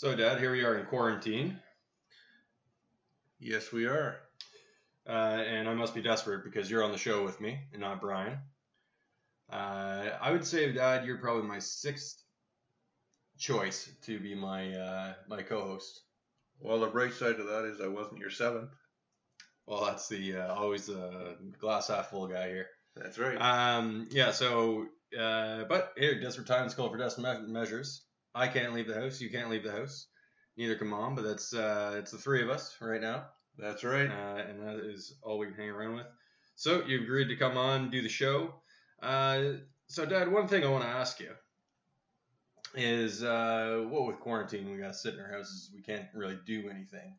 So, Dad, here we are in quarantine, Yes, we are. uh, and I must be desperate because you're on the show with me and not Brian. Uh, I would say, Dad, you're probably my sixth choice to be my uh, my co-host. Well, the bright side of that is I wasn't your seventh. Well, that's the uh, always the glass half full guy here. That's right. Um, yeah. So, uh, but here, desperate times call for desperate me- measures. I can't leave the house. You can't leave the house. Neither can Mom. But that's uh, it's the three of us right now. That's right. uh, and that is all we can hang around with. So you agreed to come on, do the show. Uh, so, Dad, one thing I want to ask you is, uh, what with quarantine, we got to sit in our houses. We can't really do anything.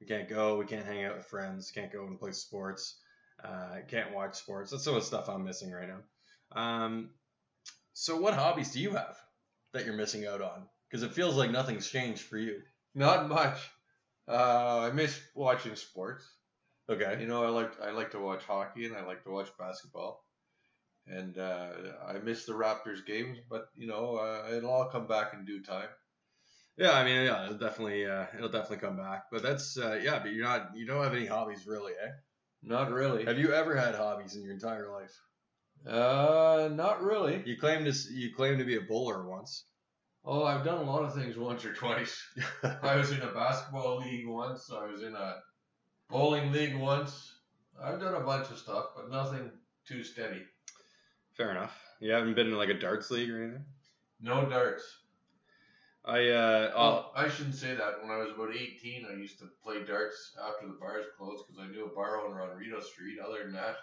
We can't go. We can't hang out with friends. Can't go and play sports. Uh, can't watch sports. That's some of the stuff I'm missing right now. Um, so, what hobbies do you have that you're missing out on? Because it feels like nothing's changed for you. Not much. Uh, I miss watching sports. Okay. You know, I like I like to watch hockey and I like to watch basketball. And uh, I miss the Raptors games, but you know, uh, it'll all come back in due time. Yeah, I mean, yeah, it'll definitely, uh, it'll definitely come back. But that's, uh, yeah, but you're not, you don't have any hobbies really, eh? Not really. Have you ever had hobbies in your entire life? Uh, not really. You claim to, you claim to be a bowler once. Oh, I've done a lot of things once or twice. I was in a basketball league once. I was in a bowling league once. I've done a bunch of stuff, but nothing too steady. Fair enough. You haven't been in like a darts league or anything. No darts. I, uh, oh, I shouldn't say that. When I was about 18, I used to play darts after the bars closed because I knew a bar owner on Rideau Street. Other than that,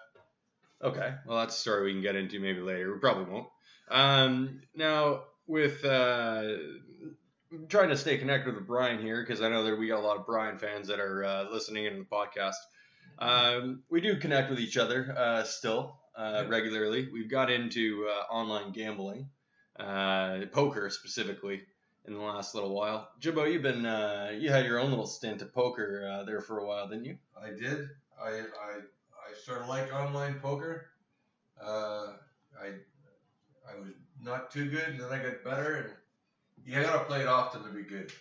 okay. Well, that's a story we can get into maybe later. We probably won't. Um, now with, uh, trying to stay connected with Brian here because I know that we got a lot of Brian fans that are uh, listening in the podcast. Um, we do connect with each other uh, still uh, regularly. We've got into uh, online gambling, uh, poker specifically, in the last little while. Jimbo, you've been uh, you had your own little stint at poker uh, there for a while, didn't you? I did. I, I sort of like online poker. Uh, I I was not too good, and then I got better, and you gotta play it often to be good.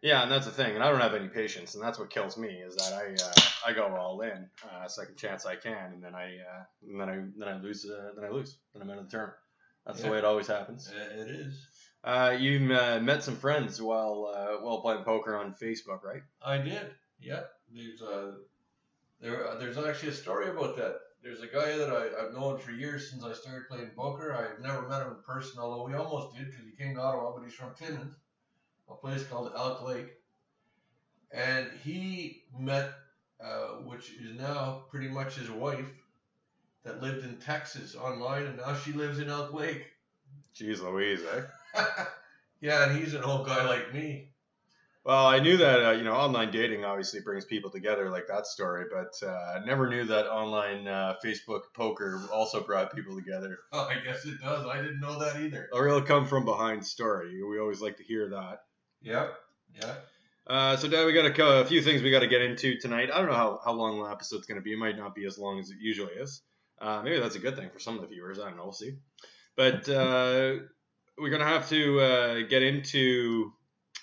Yeah, and that's the thing, and I don't have any patience, and that's what kills me is that I uh, I go all in, uh, second chance I can, and then I uh, and then I then I lose uh, then I lose, then I'm out of the tournament. That's the way it always happens. It is. Uh, you uh, met some friends while uh, while playing poker on Facebook, right? I did. Yeah. There's a there. Uh, there's actually a story about that. There's a guy that I, I've known for years since I started playing poker. I've never met him in person, although we almost did because he came to Ottawa, but he's from Timmins, a place called Elk Lake. And he met, uh, which is now pretty much his wife, that lived in Texas online, and now she lives in Elk Lake. Jeez Louise, eh? yeah, and he's an old guy like me. Well, I knew that uh, you know online dating obviously brings people together, like that story, but uh, I never knew that online uh, Facebook poker also brought people together. Oh, I guess it does. I didn't know that either. A real come from behind story. We always like to hear that. Yep. Yeah. Uh, so, Dad, we got a, a few things we got to get into tonight. I don't know how, how long the episode's going to be. It might not be as long as it usually is. Uh, maybe that's a good thing for some of the viewers. I don't know. We'll see. But uh, we're going to have to uh, get into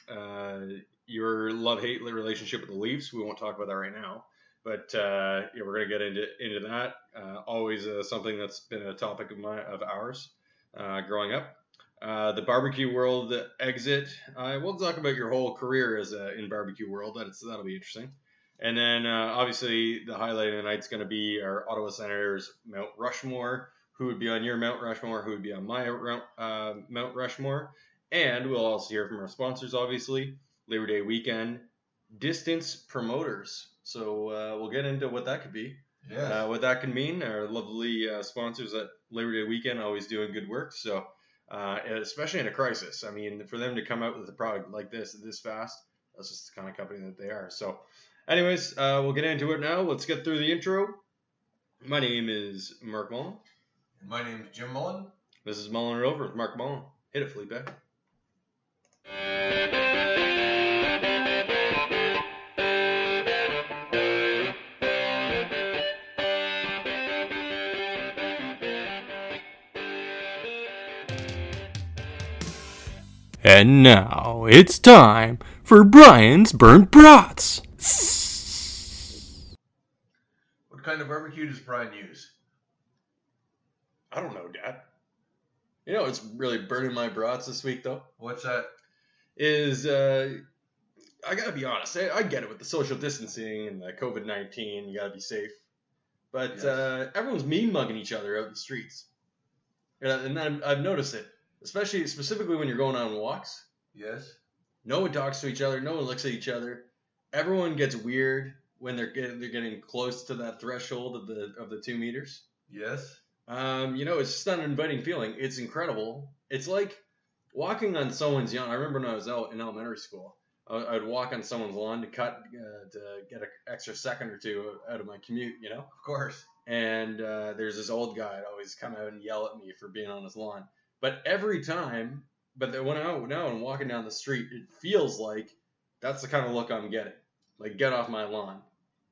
uh, your love hate relationship with the Leafs. We won't talk about that right now. But uh, yeah, we're going to get into into that. Uh, always uh, something that's been a topic of my of ours uh, growing up. Uh, the barbecue world exit. Uh, we'll talk about your whole career as a, in barbecue world. That's that'll be interesting. And then obviously the highlight of the night is going to be our Ottawa Senators Mount Rushmore. Who would be on your Mount Rushmore? Who would be on my Mount Rushmore? And we'll also hear from our sponsors, obviously. Labor Day weekend, distance promoters. So uh, we'll get into what that could be Yeah. uh, what that can mean. Our lovely uh, sponsors at Labor Day weekend always doing good work. So, uh, especially in a crisis, I mean, for them to come out with a product like this this fast, that's just the kind of company that they are. So, anyways, uh, we'll get into it now. Let's get through the intro. My name is Mark Mullen. And my name's Jim Mullen. This is Mullen It Over with Mark Mullen. Hit it, Felipe. And now, now it's time for Brian's Burnt Brats. What kind of barbecue does Brian use? I don't know, Dad. You know, it's really burning my brats this week, though. What's that? Is uh, I gotta be honest. I, I get it with the social distancing and the COVID nineteen. You gotta be safe, but Yes. uh, everyone's mean mugging each other out in the streets, and, I- and I've, I've noticed it, especially specifically when you're going on walks. Yes. No one talks to each other. No one looks at each other. Everyone gets weird when they're getting they're getting close to that threshold of the of the two meters. Yes. Um, you know, it's just not an inviting feeling. It's incredible. It's like walking on someone's lawn. I remember when I was out in elementary school, I, I'd walk on someone's lawn to cut uh, to get an extra second or two out of my commute. You know, Of course. and uh, there's this old guy that always come out and yell at me for being on his lawn. But every time, but then when I now I'm walking down the street, it feels like that's the kind of look I'm getting. Like get off my lawn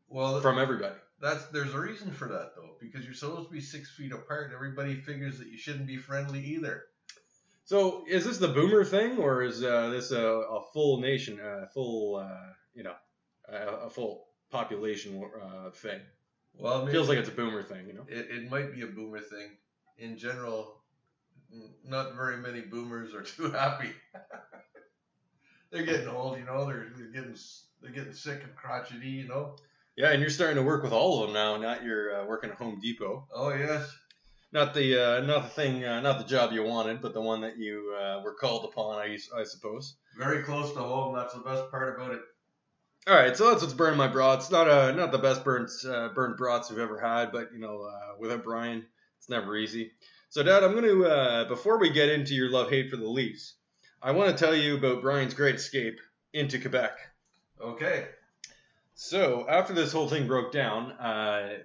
Well, from everybody. that's there's a reason for that though, because you're supposed to be six feet apart. Everybody figures that you shouldn't be friendly either. So is this the boomer thing, or is uh, this a, a full nation, a full, uh, you know, a, a full population uh, thing? Well, It feels like it's a boomer thing, you know. it, it might be a boomer thing. In general, not very many boomers are too happy. they're getting old, you know. They're, they're getting they're getting sick and crotchety, you know. Yeah, and you're starting to work with all of them now. Not you're uh, working at Home Depot. Oh yes, Not the uh, not the thing, uh, not the job you wanted, but the one that you uh, were called upon, I, I suppose. very close to home. That's the best part about it. All right, so that's what's burning my brats. Not uh, not the best burnt uh, burnt brats we've ever had, but you know, uh, without Brian, it's never easy. So, Dad, I'm going to uh, before we get into your love hate for the Leafs, I want to tell you about Brian's great escape into Quebec. Okay. So, after this whole thing broke down, uh,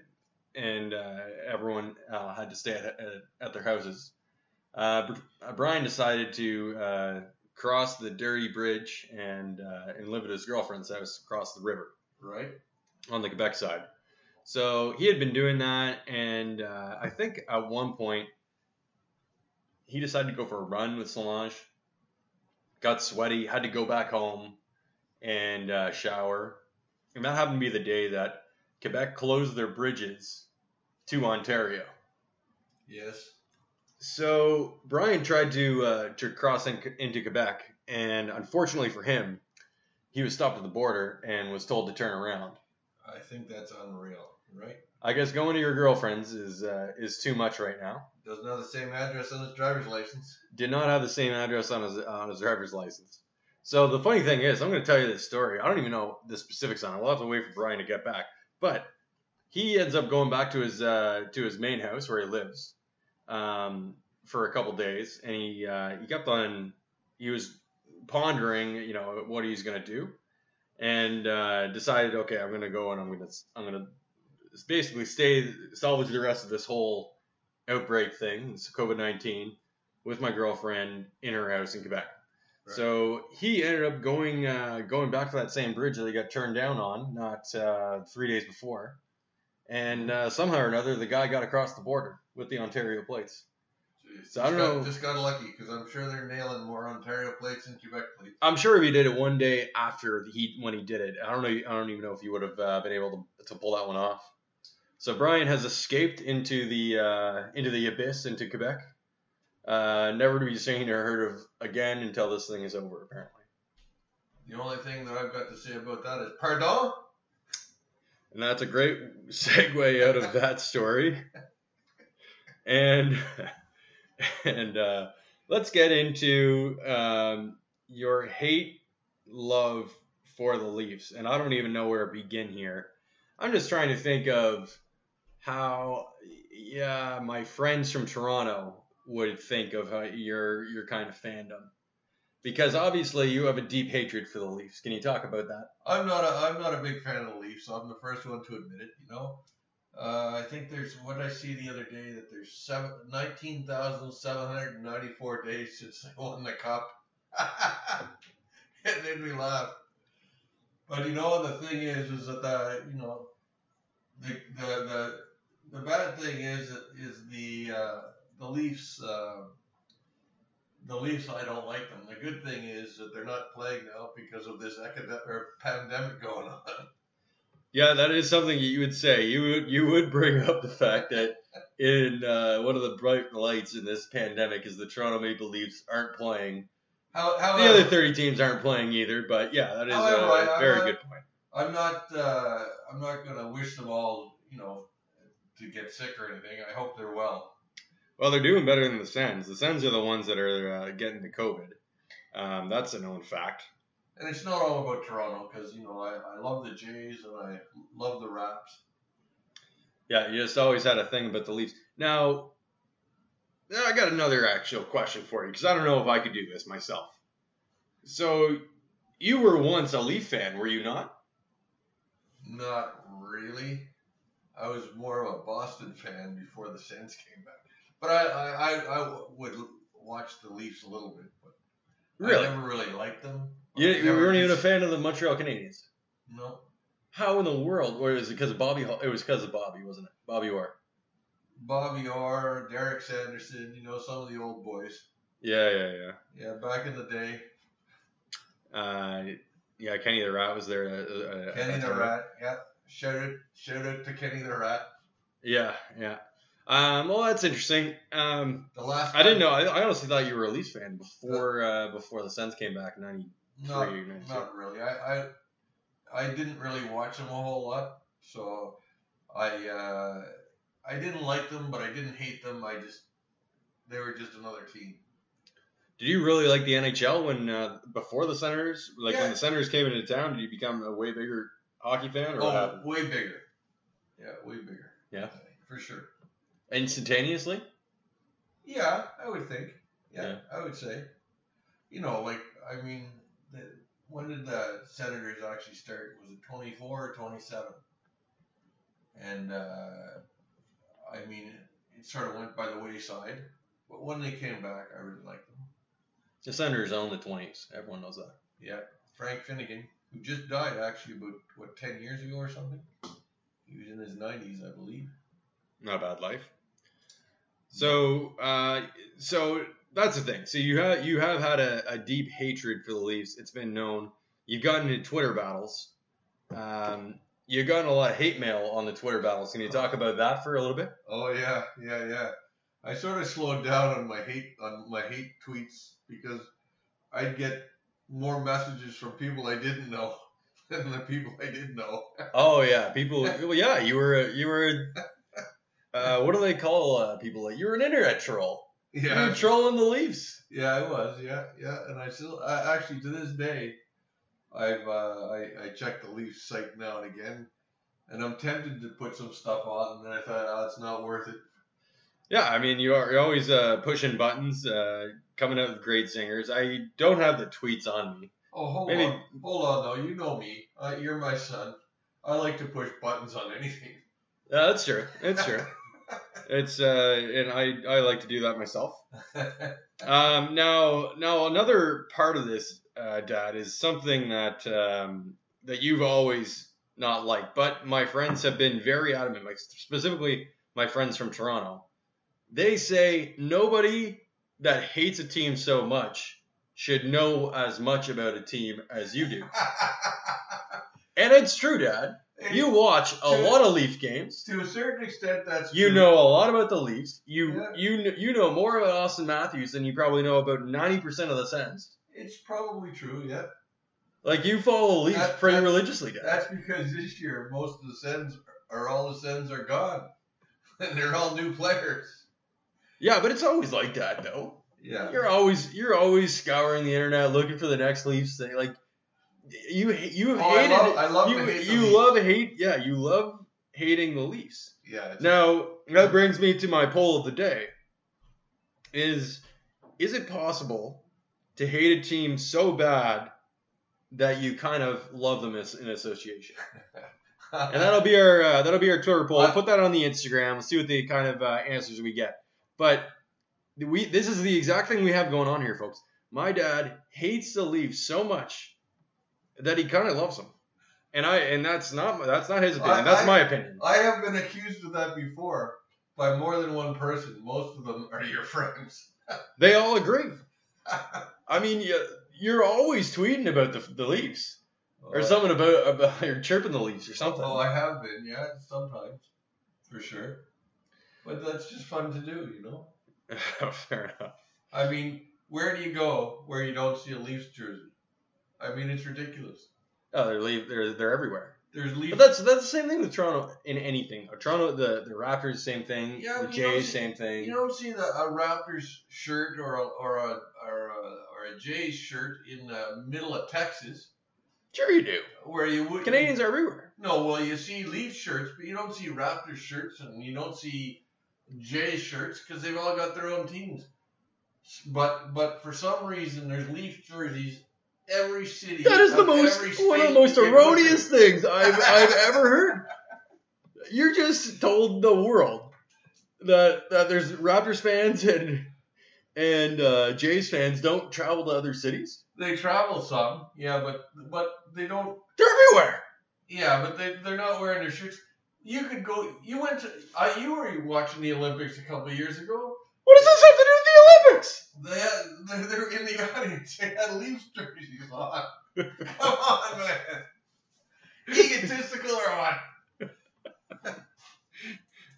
and uh, everyone uh, had to stay at, at, at their houses, uh, uh, Brian decided to uh, cross the dirty bridge and uh, and live at his girlfriend's house across the river Right. on the Quebec side. So he had been doing that, and uh, I think at one point he decided to go for a run with Solange. Got sweaty, had to go back home and uh, shower, and that happened to be the day that Quebec closed their bridges to Ontario. Yes. So Brian tried to uh, to cross in, into Quebec, and unfortunately for him, he was stopped at the border and was told to turn around. I think that's unreal. Right. I guess going to your girlfriend's is uh, is too much right now. Doesn't have the same address on his driver's license. Did not have the same address on his on his driver's license. So the funny thing is, I'm going to tell you this story. I don't even know the specifics on it. We'll have to wait for Brian to get back. But he ends up going back to his uh, to his main house where he lives um, for a couple days, and he uh, he kept on he was pondering, you know, what he's going to do, and uh, decided, okay, I'm going to go and I'm going to I'm to basically stay salvage the rest of this whole outbreak thing, this COVID nineteen, with my girlfriend in her house in Quebec. Right. So he ended up going uh, going back to that same bridge that he got turned down on not uh, three days before, and uh, somehow or another the guy got across the border with the Ontario plates. Jeez. So I don't Just got- know- Just got lucky because I'm sure they're nailing more Ontario plates than Quebec plates. I'm sure if he did it one day after he when he did it, I don't know. I don't even know if he would have uh, been able to, to pull that one off. So Brian has escaped into the uh, into the abyss into Quebec, uh, never to be seen or heard of again until this thing is over. Apparently, The only thing that I've got to say about that is pardon. And that's a great segue out of that story. And and uh, let's get into um, your hate love for the Leafs. And I don't even know where to begin here. I'm just trying to think of how yeah my friends from Toronto would think of how your your kind of fandom. Because obviously you have a deep hatred for the Leafs. Can you talk about that? I'm not a I'm not a big fan of the Leafs. I'm the first one to admit it. You know, uh, I think there's what I see the other day that there's seven nineteen thousand seven hundred ninety four days since they won the cup. it made me laugh. But you know the thing is, is that the you know the the the, the bad thing is is the uh, the Leafs. Uh, the Leafs, I don't like them. The good thing is that they're not playing now because of this academic or pandemic going on. Yeah, that is something you would say. You would you would bring up the fact that in uh, one of the bright lights in this pandemic is the Toronto Maple Leafs aren't playing. How, how The other 30 teams aren't playing either, but yeah, that is a I- very good point. I'm not. Uh, I'm not gonna wish them all, you know, to get sick or anything. I hope they're well. Well, they're doing better than the Sens. The Sens are the ones that are uh, getting the COVID. Um, that's a known fact. And it's not all about Toronto because you know I, I love the Jays and I love the Raps. Yeah, you just always had a thing about the Leafs. Now, now I got another actual question for you because I don't know if I could do this myself. So, you were once a Leaf fan, were you not? Not really. I was more of a Boston fan before the Sens came back. But I, I, I, I would watch the Leafs a little bit, but Really? I never really liked them. You, you weren't even a fan of the Montreal Canadiens. No. How in the world? Or is it because of Bobby? It was because of Bobby, wasn't it? Bobby Orr. Bobby Orr, Derek Sanderson, you know, some of the old boys. Yeah, yeah, yeah. Yeah, back in the day. Uh, yeah, Kenny the Rat was there. Uh, uh, Kenny the. Rat. Yeah. Shout out, shout out to Kenny the Rat. Yeah, yeah. Um, well, that's interesting. Um, The last. I didn't know. I, I honestly thought you were a Leafs fan before uh, before the Sens came back in '93. Not, not really. I, I I didn't really watch them a whole lot, so I uh, I didn't like them, but I didn't hate them. I just they were just another team. Did you really like the NHL when uh, before the Senators? Like Yeah. when the Senators came into town, did you become a way bigger hockey fan, or what Oh, way bigger. Yeah, way bigger. Yeah. for sure. Instantaneously? Yeah, I would think. Yeah, Yeah. I would say. You know, like I mean, the, when did the Senators actually start? Was it twenty four or twenty seven? And uh, I mean, it, it sort of went by the wayside. But when they came back, I really liked them. The Senators own the 20s. Everyone knows that. Yeah, Frank Finnigan, who just died actually about what ten years ago or something. He was in his nineties, I believe. Not a bad life. So, uh, so that's the thing. So you have you have had a, a deep hatred for the Leafs. It's been known. You've gotten into Twitter battles. Um, you've gotten a lot of hate mail on the Twitter battles. Can you talk about that for a little bit? Oh yeah, yeah, yeah. I sort of slowed down on my hate on my hate tweets because I'd get more messages from people I didn't know than the people I did know. Oh yeah, people. Well, yeah, you were a- you were. a- Uh, what do they call uh, people? Like you're an internet troll. You Yeah, were trolling the Leafs. yeah, I was. Yeah, yeah, and I still, I, actually, to this day, I've uh, I I check the Leafs site now and again, and I'm tempted to put some stuff on, and then I thought, oh, it's not worth it. Yeah, I mean you are you're always uh, pushing buttons, uh, coming out with great singers. I don't have the tweets on me. Oh, hold Maybe- on, hold on, though. You know me. Uh, you're my son. I like to push buttons on anything. Yeah, that's true. That's true. It's uh, and I I like to do that myself. Um, now now another part of this, uh, Dad, is something that um, that you've always not liked, but my friends have been very adamant. Like specifically, my friends from Toronto, they say nobody that hates a team so much should know as much about a team as you do, and it's true, Dad. You watch a To- lot of Leaf games. to a certain extent, that's You true. know a lot about the Leafs. You Yeah. you you know more about Auston Matthews than you probably know about ninety percent of the Sens. It's probably true. Yeah, Like you follow the Leafs That- pretty religiously, Dad. that's because this year most of the Sens or all the Sens are gone, and they're all new players. Yeah, but it's always like that though. Yeah. You're always you're always scouring the internet looking for the next Leafs thing. Like you you Oh, I love- I love you hate you love hate yeah you love hating the Leafs. Yeah. Now that brings me to my poll of the day. Is is it possible to hate a team so bad that you kind of love them as in association? And that'll be our uh, that'll be our Twitter poll. We'll put that on the Instagram. We'll see what the kind of uh, answers we get. But we this is the exact thing we have going on here, folks. My dad hates the Leafs so much that he kind of loves them, and I and that's not that's not his opinion. I- that's I- my opinion. I have been accused of that before by more than one person. Most of them are your friends. They all agree. I mean, you, you're always tweeting about the, the Leafs or something about about you're chirping the Leafs or something. Oh, I have been, yeah, sometimes, for sure. But that's just fun to do, you know. Fair enough. I mean, where do you go where you don't see a Leafs jersey? I mean, it's ridiculous. Oh, they're leave. They're they're everywhere. There's Leafs. But that's that's the same thing with Toronto in anything. Toronto, the the Raptors, same thing. Yeah, the but you don't Jays, see- same thing. You don't see the, a Raptors shirt or a, or a or a, or a Jays shirt in the middle of Texas, sure, you do. where you would Canadians are everywhere. No, well, you see Leaf shirts, but you don't see Raptors shirts, and you don't see Jays shirts because they've all got their own teams. But but for some reason, there's Leaf jerseys every city. That is the most one of the most erroneous things I've I've ever heard. You're just told the world that that there's Raptors fans and and uh, Jays fans don't travel to other cities. They travel some, yeah, but but they don't. They're everywhere. Yeah, but they they're not wearing their shirts. You could go. You went to. Uh, you were watching the Olympics a couple years ago. What does this have to do with the Olympics? They had, they they were in the audience. They had Leafs jerseys on. Come on, man. Egotistical or what?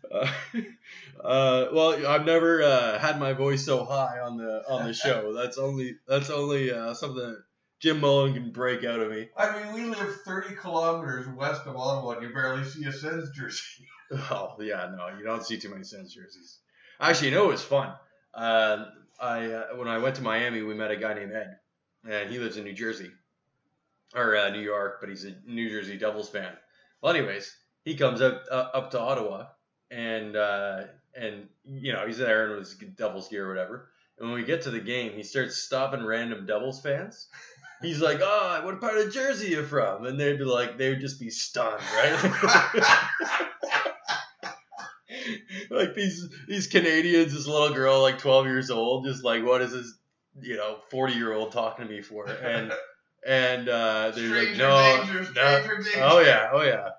Uh, uh, well, I've never uh, had my voice so high on the on the show. That's only that's only uh, something that Jim Mullen can break out of me. I mean, we live 30 kilometers west of Ottawa, and you barely see a Sens jersey. Oh yeah, no, you don't see too many Sens jerseys. Actually, you know it was fun. Uh, I uh, when I went to Miami, we met a guy named Ed, and he lives in New Jersey or uh, New York, but he's a New Jersey Devils fan. Well, anyways, he comes up uh, up to Ottawa, and uh, and you know he's there in his Devils gear or whatever. And when we get to the game, he starts stopping random Devils fans. He's like, "Oh, what part of Jersey are you from?" And they'd be like, they would just be stunned, right? like these these Canadians, this little girl, like twelve years old, just like, what is this, you know, forty year old talking to me for? And and uh, they're like, no, danger, no, danger. oh yeah, oh yeah.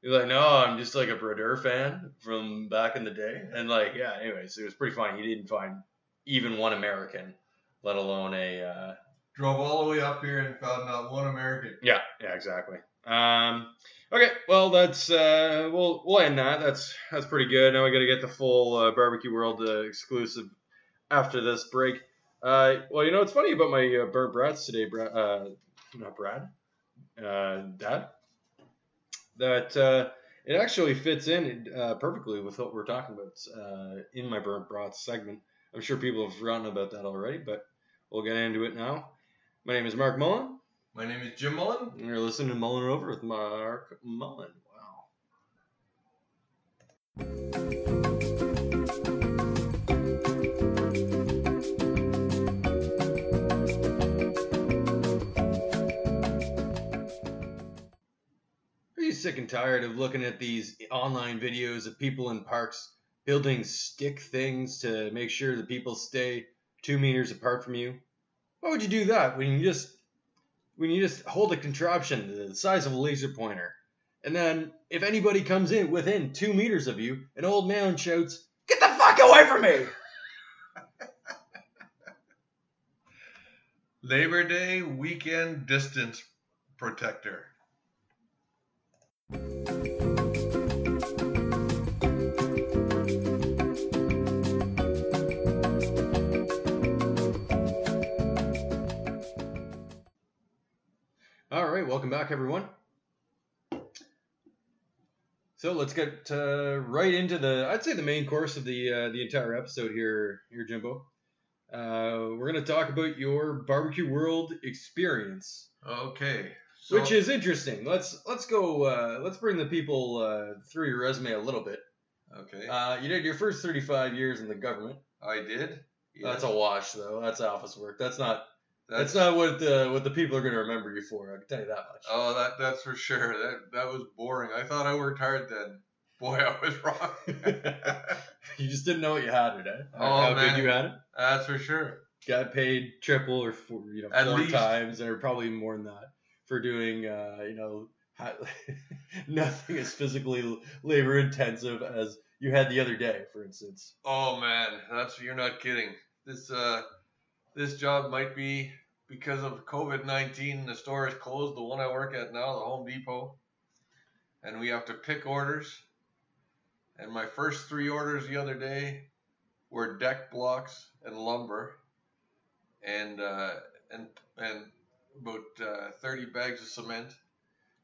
He's like, no, I'm just like a Brodeur fan from back in the day, and like, yeah. Anyways, it was pretty funny. He didn't find even one American, let alone a. Uh, Drove all the way up here and found not one American. yeah, yeah, exactly. Um, okay, well, that's uh, we'll we'll end that. That's that's pretty good. Now we got to get the full uh, barbecue world uh, exclusive after this break. Uh, well, you know what's funny about my uh, burnt brats today, Brad? Uh, not Brad, uh, Dad. That uh, it actually fits in uh, perfectly with what we're talking about uh, in my burnt brats segment. I'm sure people have forgotten about that already, but we'll get into it now. My name is Mark Mullen. My name is Jim Mullen. And You're listening to Mullen Over with Mark Mullen. Wow. Are you sick and tired of looking at these online videos of people in parks building stick things to make sure that people stay two meters apart from you? Why would you do that when you just when you just hold a contraption the size of a laser pointer, and then if anybody comes in within two meters of you, an old man shouts, "Get the fuck away from me!" Labor Day weekend distance protector. All right, welcome back, everyone. So let's get uh, right into the, I'd say the main course of the uh, the entire episode here, here, Jimbo. Uh, we're gonna talk about your barbecue world experience, Okay. So, which is interesting. Let's let's go. Uh, let's bring the people uh, through your resume a little bit. okay. Uh, you did your first 35 years in the government. I did. That's a wash, though. That's office work. That's not. That's, That's, not what the what the people are gonna remember you for. I can tell you that much. Oh, that that's for sure. That that was boring. I thought I worked hard then. Boy, I was wrong. you just didn't know what you had it, eh? Oh, How man. good you had it. that's for sure. Got paid triple or four, you know At four least. times, or probably more than that for doing uh, you know nothing as physically labor intensive as you had the other day, for instance. Oh man, that's you're not kidding. This uh, this job might be because of COVID 19, the store is closed. The one I work at now, the Home Depot. And we have to pick orders. And my first three orders the other day were deck blocks and lumber. And, uh, and, and about uh, 30 bags of cement.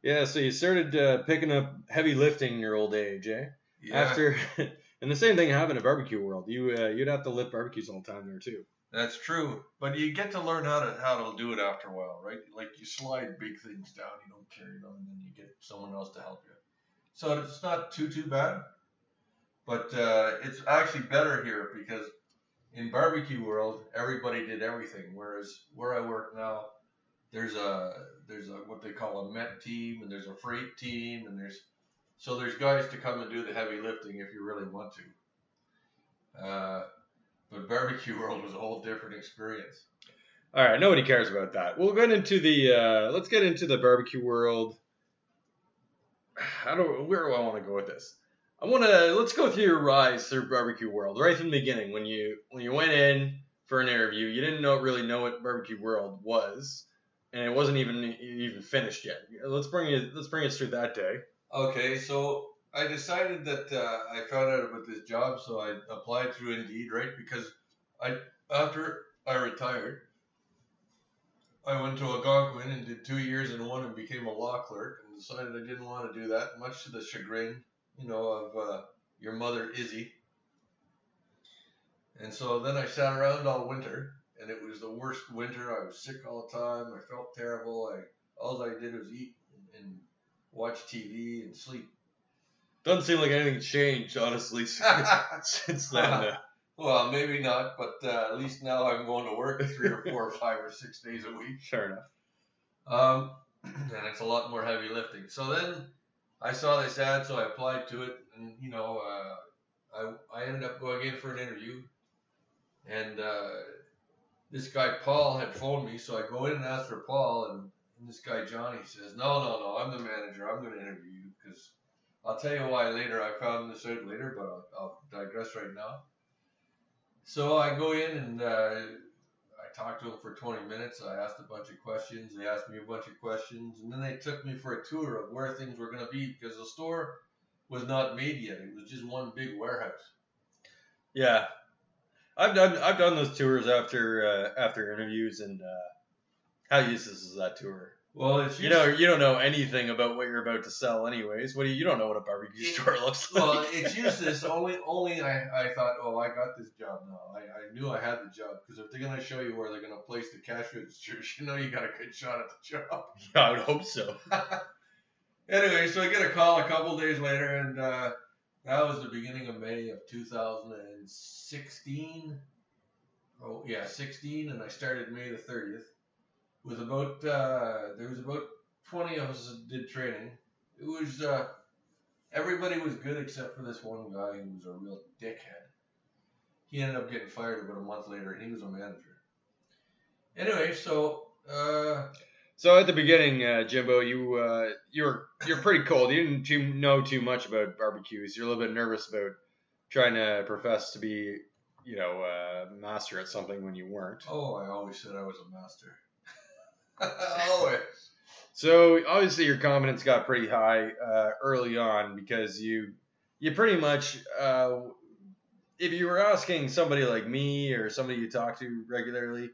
Yeah, so you started uh, picking up heavy lifting in your old age, eh? Yeah. After, and the same thing happened at Barbecue World. You uh, you'd have to lift barbecues all the time there too. That's true, but you get to learn how to how to do it after a while, right? Like you slide big things down, you don't carry them, and then you get someone else to help you. So it's not too too bad, but uh, it's actually better here because in barbecue world everybody did everything, whereas where I work now, there's a there's a what they call a met team, and there's a freight team, and there's so there's guys to come and do the heavy lifting if you really want to. Uh, but barbecue world was a whole different experience. All right, nobody cares about that. We'll get into the uh, let's get into the barbecue world. How do where do I want to go with this? I want to let's go through your rise through barbecue world right from the beginning when you when you went in for an interview. You didn't know really know what barbecue world was, and it wasn't even even finished yet. Let's bring it let's bring us through that day. Okay, so I decided that uh, I found out about this job, so I applied through Indeed, right? Because I after I retired, I went to Algonquin and did two years in one and became a law clerk, and decided I didn't want to do that, much to the chagrin, you know, of uh, your mother Izzy. And so then I sat around all winter, and it was the worst winter. I was sick all the time. I felt terrible. I all I did was eat and, and watch TV and sleep. Doesn't seem like anything changed, honestly, since then. Uh, Well, maybe not, but uh, at least now I'm going to work three or four or five or six days a week. sure enough. Um, and it's a lot more heavy lifting. So then I saw this ad, so I applied to it, and you know, uh, I I ended up going in for an interview, and uh, this guy Paul had phoned me, so I go in and ask for Paul, and, and this guy Johnny says, "No, no, no, I'm the manager. I'm going to interview you because I'll tell you why later. I found this out later, but I'll, I'll digress right now." So I go in and uh, I talked to them for 20 minutes. I asked a bunch of questions. They asked me a bunch of questions, and then they took me for a tour of where things were going to be because the store was not made yet. It was just one big warehouse. Yeah, I've done I've done those tours after uh, after interviews, and uh, how useless is that tour? Well, it's You know, you don't know anything about what you're about to sell, anyways. What do you, you don't know what a barbecue It- store looks like. well, it's useless. Only, only I, I thought, oh, I got this job now. I, I knew I had the job because if they're gonna show you where they're gonna place the cash registers, you know you got a good shot at the job. yeah, I would hope so. anyway, so I get a call a couple days later, and uh, that was the beginning of May of 2016. Oh yeah, 16, and I started May the 30th. With about uh, there was about 20 of us that did training. It was uh, everybody was good except for this one guy who was a real dickhead. He ended up getting fired about a month later, and he was a manager. Anyway, so uh, So at the beginning, uh, Jimbo, you uh, you're you're pretty cold. You didn't too, know too much about barbecues. You're a little bit nervous about trying to profess to be, you know, uh, master at something when you weren't. Oh, I always said I was a master. always. So obviously your confidence got pretty high uh, early on because you you pretty much uh, if you were asking somebody like me or somebody you talk to regularly,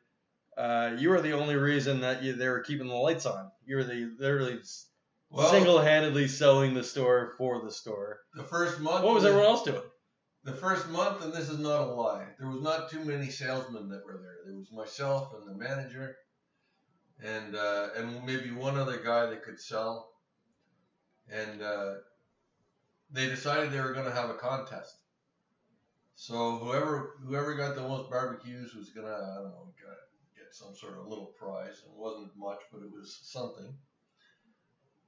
uh, you were the only reason that you, they were keeping the lights on. You were the literally Well, single-handedly selling the store for the store. the first month. What was everyone else doing? The first month, and this is not a lie, there was not too many salesmen that were there. There was myself and the manager, and uh, and maybe one other guy that could sell. And uh, they decided they were going to have a contest. So whoever whoever got the most barbecues was gonna I don't know get, get some sort of little prize. It wasn't much, but it was something.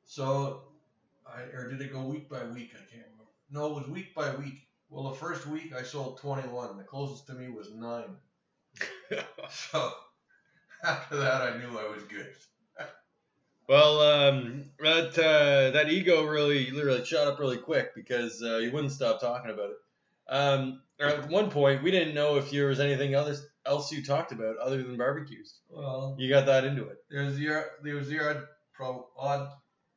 So, I or did it go week by week? I can't remember. No, it was week by week. Well, the first week I sold 21. The closest to me was nine. So after that, I knew I was good. Well, um, that uh, that ego really really shot up really quick because uh, you wouldn't stop talking about it. Um, at one point, we didn't know if there was anything else else you talked about other than barbecues. Well, You got that into it. there's the there was the odd, pro, odd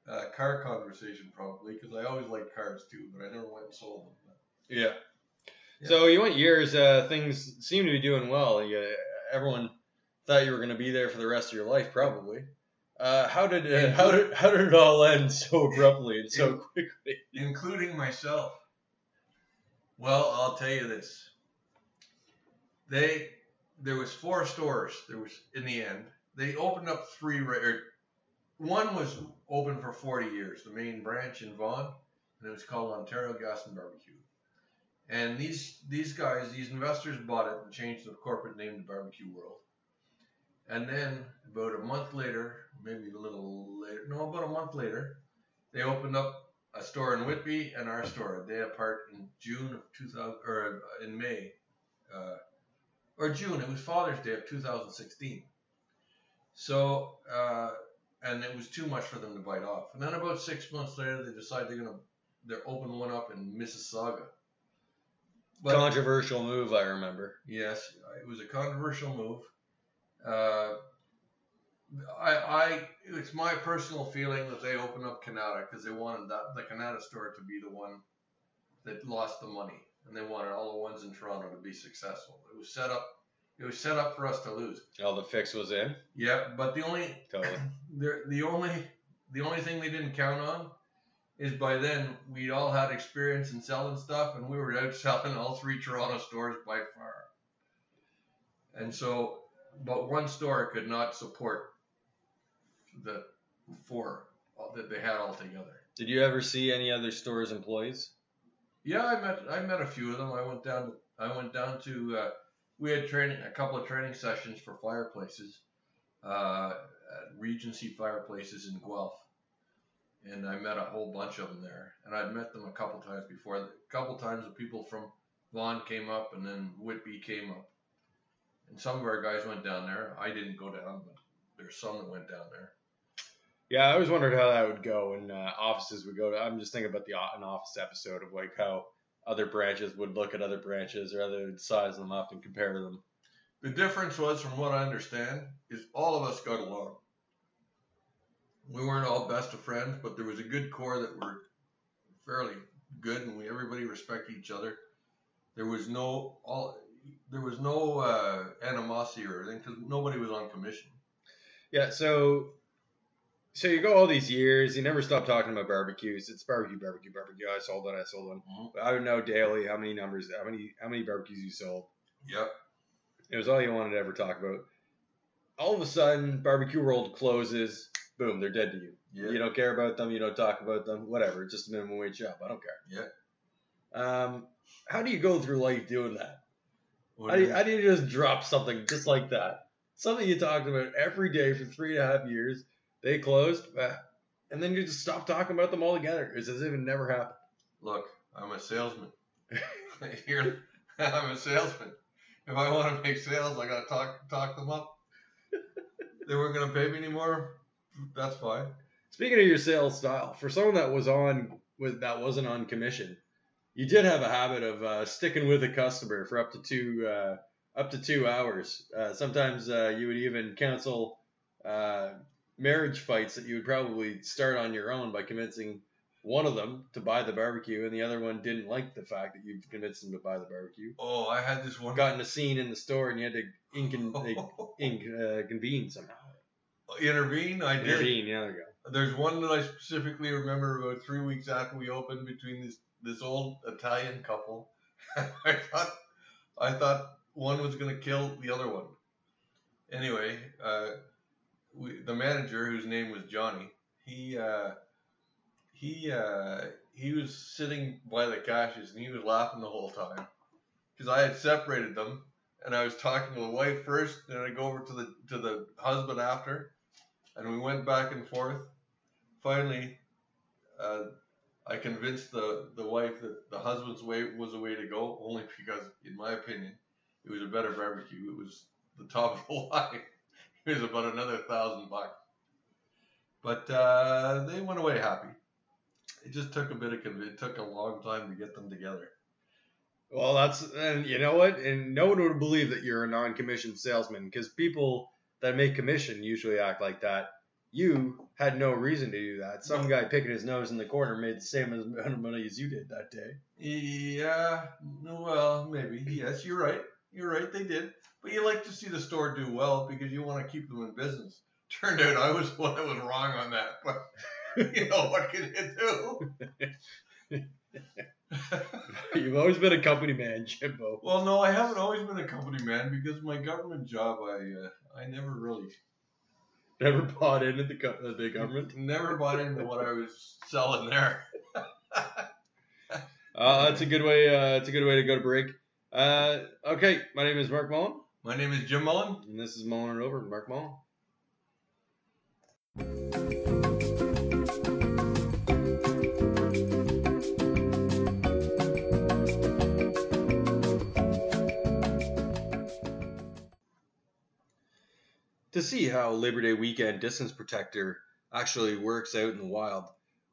uh, car conversation probably because I always liked cars too, but I never went and sold them. Yeah. Yeah. So you went years. Uh, things seem to be doing well. You, everyone thought you were going to be there for the rest of your life, probably. Uh, how did uh, how did how did it all end so abruptly and so quickly? including myself. Well, I'll tell you this. They there was four stores. There was in the end. They opened up three. Or one was open for 40 years, the main branch in Vaughan, and it was called Ontario Gas and Barbecue. And these these guys, these investors bought it and changed the corporate name to Barbecue World. And then about a month later, maybe a little later, no, about a month later, they opened up a store in Whitby and our store a day apart in June of 2000 or uh, in May, uh, or June. It was Father's Day of 2016. So uh, and it was too much for them to bite off. And then about six months later, they decide they're gonna they're open one up in Mississauga. But Controversial move, I remember. Yes, it was a controversial move. Uh, I, I, it's my personal feeling that they opened up Kanata because they wanted that the Kanata store to be the one that lost the money, and they wanted all the ones in Toronto to be successful. It was set up. It was set up for us to lose. All the fix was in. Yeah, but the only Totally. the the only the only thing they didn't count on is by then we'd all had experience in selling stuff and we were out selling all three Toronto stores by far. And so, but one store could not support the four that they had all together. Did you ever see any other stores' employees? Yeah, I met I met a few of them. I went down I went down to uh, we had training a couple of training sessions for fireplaces, uh, at Regency fireplaces in Guelph, and I met a whole bunch of them there. And I'd met them a couple times before. A couple times the people from Vaughan came up, and then Whitby came up, and some of our guys went down there. I didn't go down, but there's some that went down there. Yeah, I always wondered how that would go and uh, offices would go. To, I'm just thinking about the an office episode of like how other branches would look at other branches or other size them up and compare them. The difference was, from what I understand, is all of us got along. We weren't all best of friends, but there was a good core that were fairly good, and we everybody respected each other. There was no all. There was no uh, animosity or anything because nobody was on commission. Yeah, so so you go all these years, you never stop talking about barbecues. It's barbecue, barbecue, barbecue. I sold one, I sold one. Mhm. But I would know daily how many numbers, how many how many barbecues you sold. Yep. It was all you wanted to ever talk about. All of a sudden, barbecue world closes. Boom, they're dead to you. Yeah. You don't care about them. You don't talk about them. Whatever. Just a minimum wage job. I don't care. Yeah. Um, how do you go through life doing that? How do you, how do you just drop something just like that? Something you talked about every day for three and a half years. They closed, and then you just stop talking about them altogether. It's as if it never happened. Look, I'm a salesman. Here, I'm a salesman. If I want to make sales, I gotta talk talk them up. they weren't gonna pay me anymore. That's fine. Speaking of your sales style, for someone that was on with that wasn't on commission, you did have a habit of uh, sticking with a customer for up to two uh, up to two hours. Uh, sometimes uh, you would even cancel uh, marriage fights that you would probably start on your own by convincing one of them to buy the barbecue, and the other one didn't like the fact that you convinced them to buy the barbecue. Oh, I had this one. Got in a scene in the store, and you had to incon- inc- uh, convene somehow. Intervene, I did. Intervene, yeah, there you go. There's one that I specifically remember about three weeks after we opened between this this old Italian couple. I thought I thought one was gonna kill the other one. Anyway, uh, we, the manager, whose name was Johnny, he uh, he uh, he was sitting by the cashes and he was laughing the whole time because I had separated them and I was talking to the wife first and I go over to the to the husband after and we went back and forth. Finally, uh, I convinced the, the wife that the husband's way was the way to go, only because, in my opinion, it was a better barbecue. It was the top of the line. It was about another thousand bucks. But uh, they went away happy. It just took a bit of conv- it took a long time to get them together. Well, that's and you know what, and no one would believe that you're a non-commissioned salesman because people that make commission usually act like that. You had no reason to do that. Some guy picking his nose in the corner made the same amount of money as you did that day. Yeah, well, maybe. Yes, you're right. You're right. They did, but you like to see the store do well because you want to keep them in business. Turned out I was the one that was wrong on that, but you know what can you do? You've always been a company man, Jimbo. well, no, I haven't always been a company man because my government job, I uh, I never really Never bought into the, the government. never bought into what I was selling there. Uh, that's a good way. Uh, it's a good way to go to break. Uh, okay, my name is Mark Mullen, My name is Jim Mullen. and this is Mullen and over. Mark Mullen. To see how Labor Day weekend distance protector actually works out in the wild,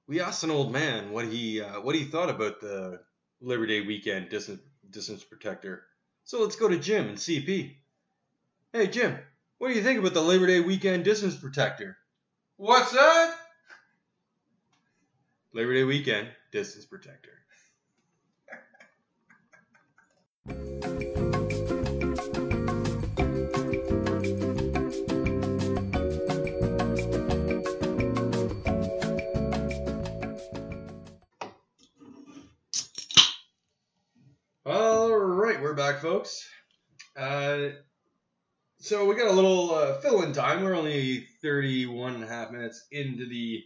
we asked an old man what he uh, what he thought about the Labor Day weekend distance distance protector. So let's go to Jim and CP. Hey Jim, what do you think about the Labor Day weekend distance protector? What's that? Labor Day weekend distance protector. Back, folks. Uh, so we got a little uh, fill-in time. We're only 31 and a half minutes into the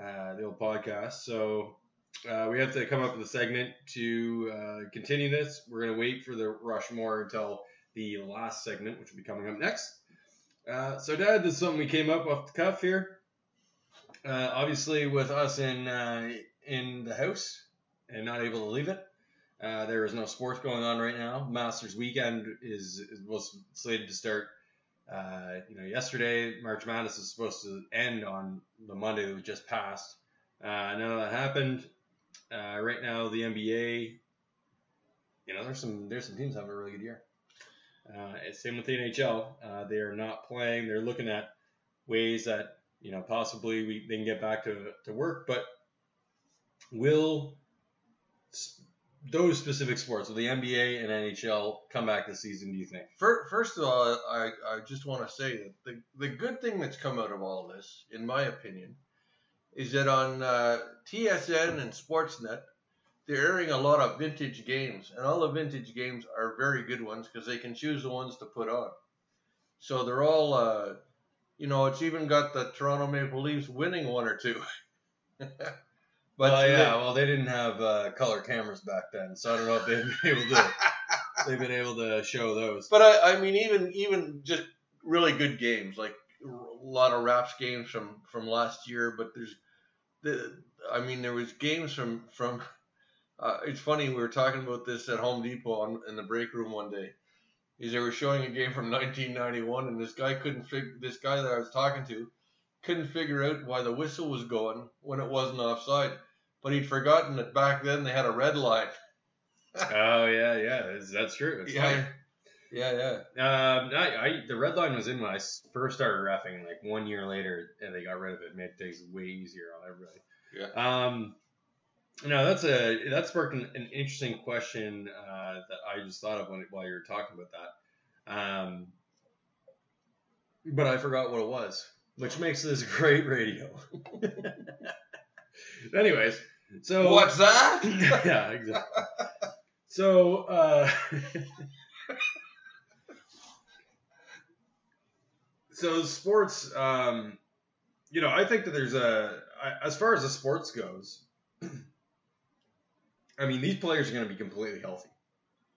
uh, the old podcast, so uh, we have to come up with a segment to uh, continue this. We're gonna wait for the Rushmore until the last segment, which will be coming up next. Uh, so, Dad, this is something we came up off the cuff here. Obviously, with us in in the house and not able to leave it. Uh, there is no sports going on right now. Masters weekend is, is was slated to start. Uh, you know, yesterday March Madness is supposed to end on the Monday that was just passed. Uh, none of that happened. Uh, right now, the NBA. You know, there's some there's some teams having a really good year. Uh, same with the NHL. They are not playing. They're looking at ways that you know possibly we they can get back to to work, but will those specific sports, will the NBA and NHL come back this season? Do you think? First of all, I, I just want to say that the, the good thing that's come out of all this, in my opinion, is that on uh, TSN and Sportsnet, they're airing a lot of vintage games, and all the vintage games are very good ones because they can choose the ones to put on. So they're all, uh, you know, it's even got the Toronto Maple Leafs winning one or two. but well, they- yeah. Well, they didn't have uh, color cameras back then, so I don't know if they've been able to. they've been able to show those. But I, I mean, even even just really good games, like a lot of Raps games from from last year. But there's the, I mean, there was games from from. Uh, it's funny we were talking about this at Home Depot on, in the break room one day. Is they were showing a game from 1991, and this guy couldn't figure. This guy that I was talking to couldn't figure out why the whistle was going when it wasn't offside. But he'd forgotten that back then they had a red line. oh yeah, yeah, that's, that's true. It's yeah, yeah, yeah. Um, I, I the red line was in when I first started refing. Like one year later, and they got rid of it. Made things way easier on everybody. Yeah. Um, no, that's a that sparked an, an interesting question uh, that I just thought of when, while you were talking about that. Um, but I forgot what it was, which makes this great radio. Anyways, so What's that? yeah, exactly. So, uh, so sports, um, you know, I think that there's a as far as the sports goes, I mean, these players are going to be completely healthy.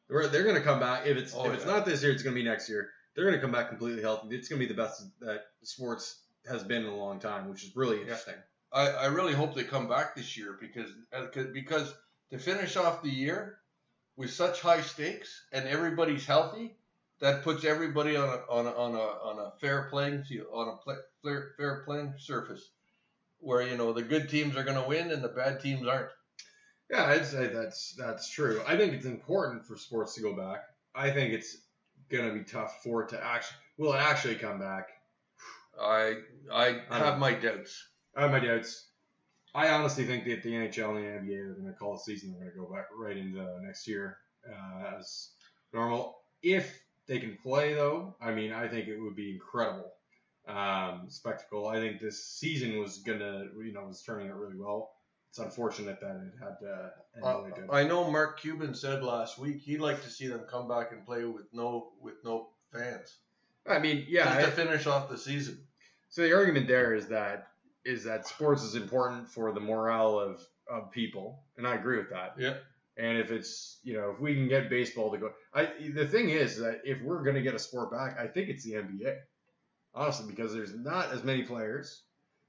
They're, they're going to come back. If it's Oh, if it's yeah. not this year, it's going to be next year. They're going to come back completely healthy. It's going to be the best that sports has been in a long time, which is really interesting. I, I really hope they come back this year because uh, 'cause- because to finish off the year with such high stakes and everybody's healthy, that puts everybody on a on a on a, on a fair playing field on a pla fair fair playing surface, where you know the good teams are going to win and the bad teams aren't. Yeah, I'd say that's that's true. I think it's important for sports to go back. I think it's gonna be tough for it to actually will it actually come back. I I I have my doubts. I have my doubts. I honestly think that the NHL and the NBA are gonna call the season. They're gonna go back right into next year uh, as normal. If they can play though, I mean, I think it would be incredible um, spectacle. I think this season was gonna, you know, was turning out really well. It's unfortunate that it had to end the way it did. I know Mark Cuban said last week he'd like to see them come back and play with no with no fans. I mean, yeah. just to finish off the season. so the argument there is that is that sports is important for the morale of of people, and I agree with that. Yeah. And if it's you know if we can get baseball to go, I the thing is that if we're gonna get a sport back, I think it's the NBA, honestly, because there's not as many players.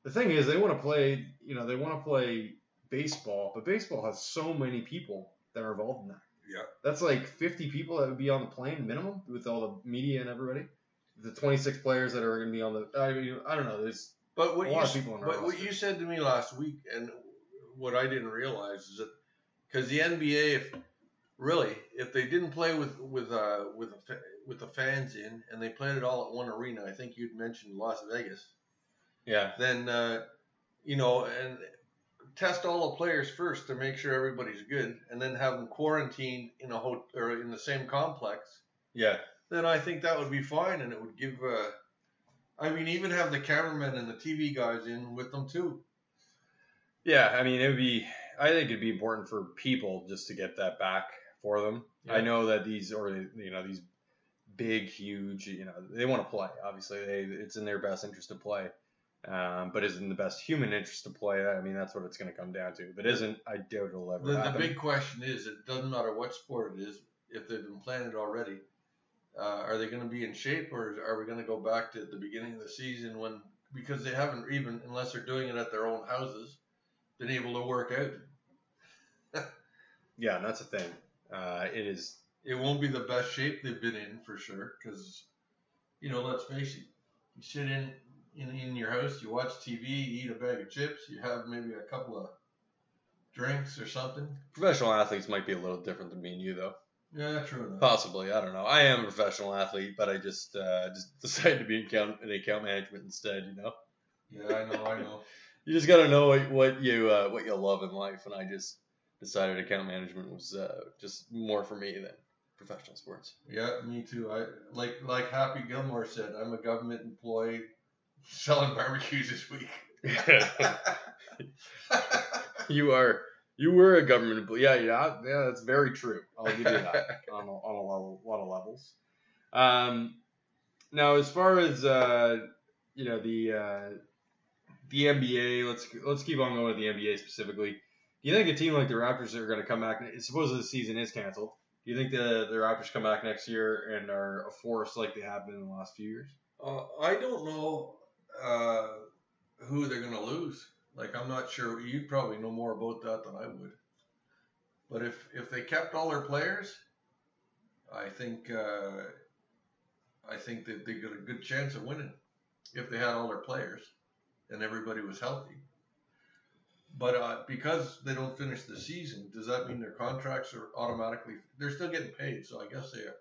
The thing is they want to play, you know, they want to play baseball, but baseball has so many people that are involved in that. Yeah. That's like 50 people that would be on the plane minimum with all the media and everybody. The 26 players that are going to be on the. I mean, I don't know. There's But what A you of people but what you said to me last week, and what I didn't realize is that because the NBA, if really, if they didn't play with with uh with the fa- with the fans in, and they played it all at one arena, I think you'd mentioned Las Vegas. yeah, Then uh, you know, and test all the players first to make sure everybody's good, and then have them quarantined in a hotel or in the same complex yeah, then I think that would be fine, and it would give. Uh, I mean, even have the cameramen and the TV guys in with them too. yeah. I mean, it would be. I think it'd be important for people just to get that back for them. I know that these or you know these big, huge, you know, they want to play. Obviously, they it's in their best interest to play. Um, but is in the best human interest to play? I mean, that's what it's going to come down to. If it isn't, I doubt it'll ever The, the big question is, it doesn't matter what sport it is, if they've been playing it already, uh, are they going to be in shape, or are we going to go back to the beginning of the season when because they haven't even, unless they're doing it at their own houses, been able to work out. yeah, and that's the thing. Uh, it is. It won't be the best shape they've been in for sure, because you know, let's face it, you sit in, in in your house, you watch TV, you eat a bag of chips, you have maybe a couple of drinks or something. Professional athletes might be a little different than me and you, though. Yeah, true enough. Possibly, I don't know. I am a professional athlete, but I just uh, just decided to be in account in account management instead. You know, Yeah, I know, I know. you just got to know what, what you uh, what you love in life, and I just decided account management was uh, just more for me than professional sports. Yeah, me too. I like like Happy Gilmore said, I'm a government employee selling barbecues this week. you are you were a government employee. Yeah, yeah, yeah. That's very true. I'll give you that on a, on a level, lot of levels. Um, now, as far as uh, you know, the uh, the NBA, let's let's keep on going with the NBA specifically. Do you think a team like the Raptors are going to come back? Supposedly the season is canceled. Do you think the the Raptors come back next year and are a force like they have been in the last few years? Uh, I don't know uh, who they're going to lose. Like, I'm not sure. You'd probably know more about that than I would. But if if they kept all their players, I think uh, I think that they got a good chance of winning if they had all their players and everybody was healthy. But uh, because they don't finish the season, does that mean their contracts are automatically? They're still getting paid, so I guess they are.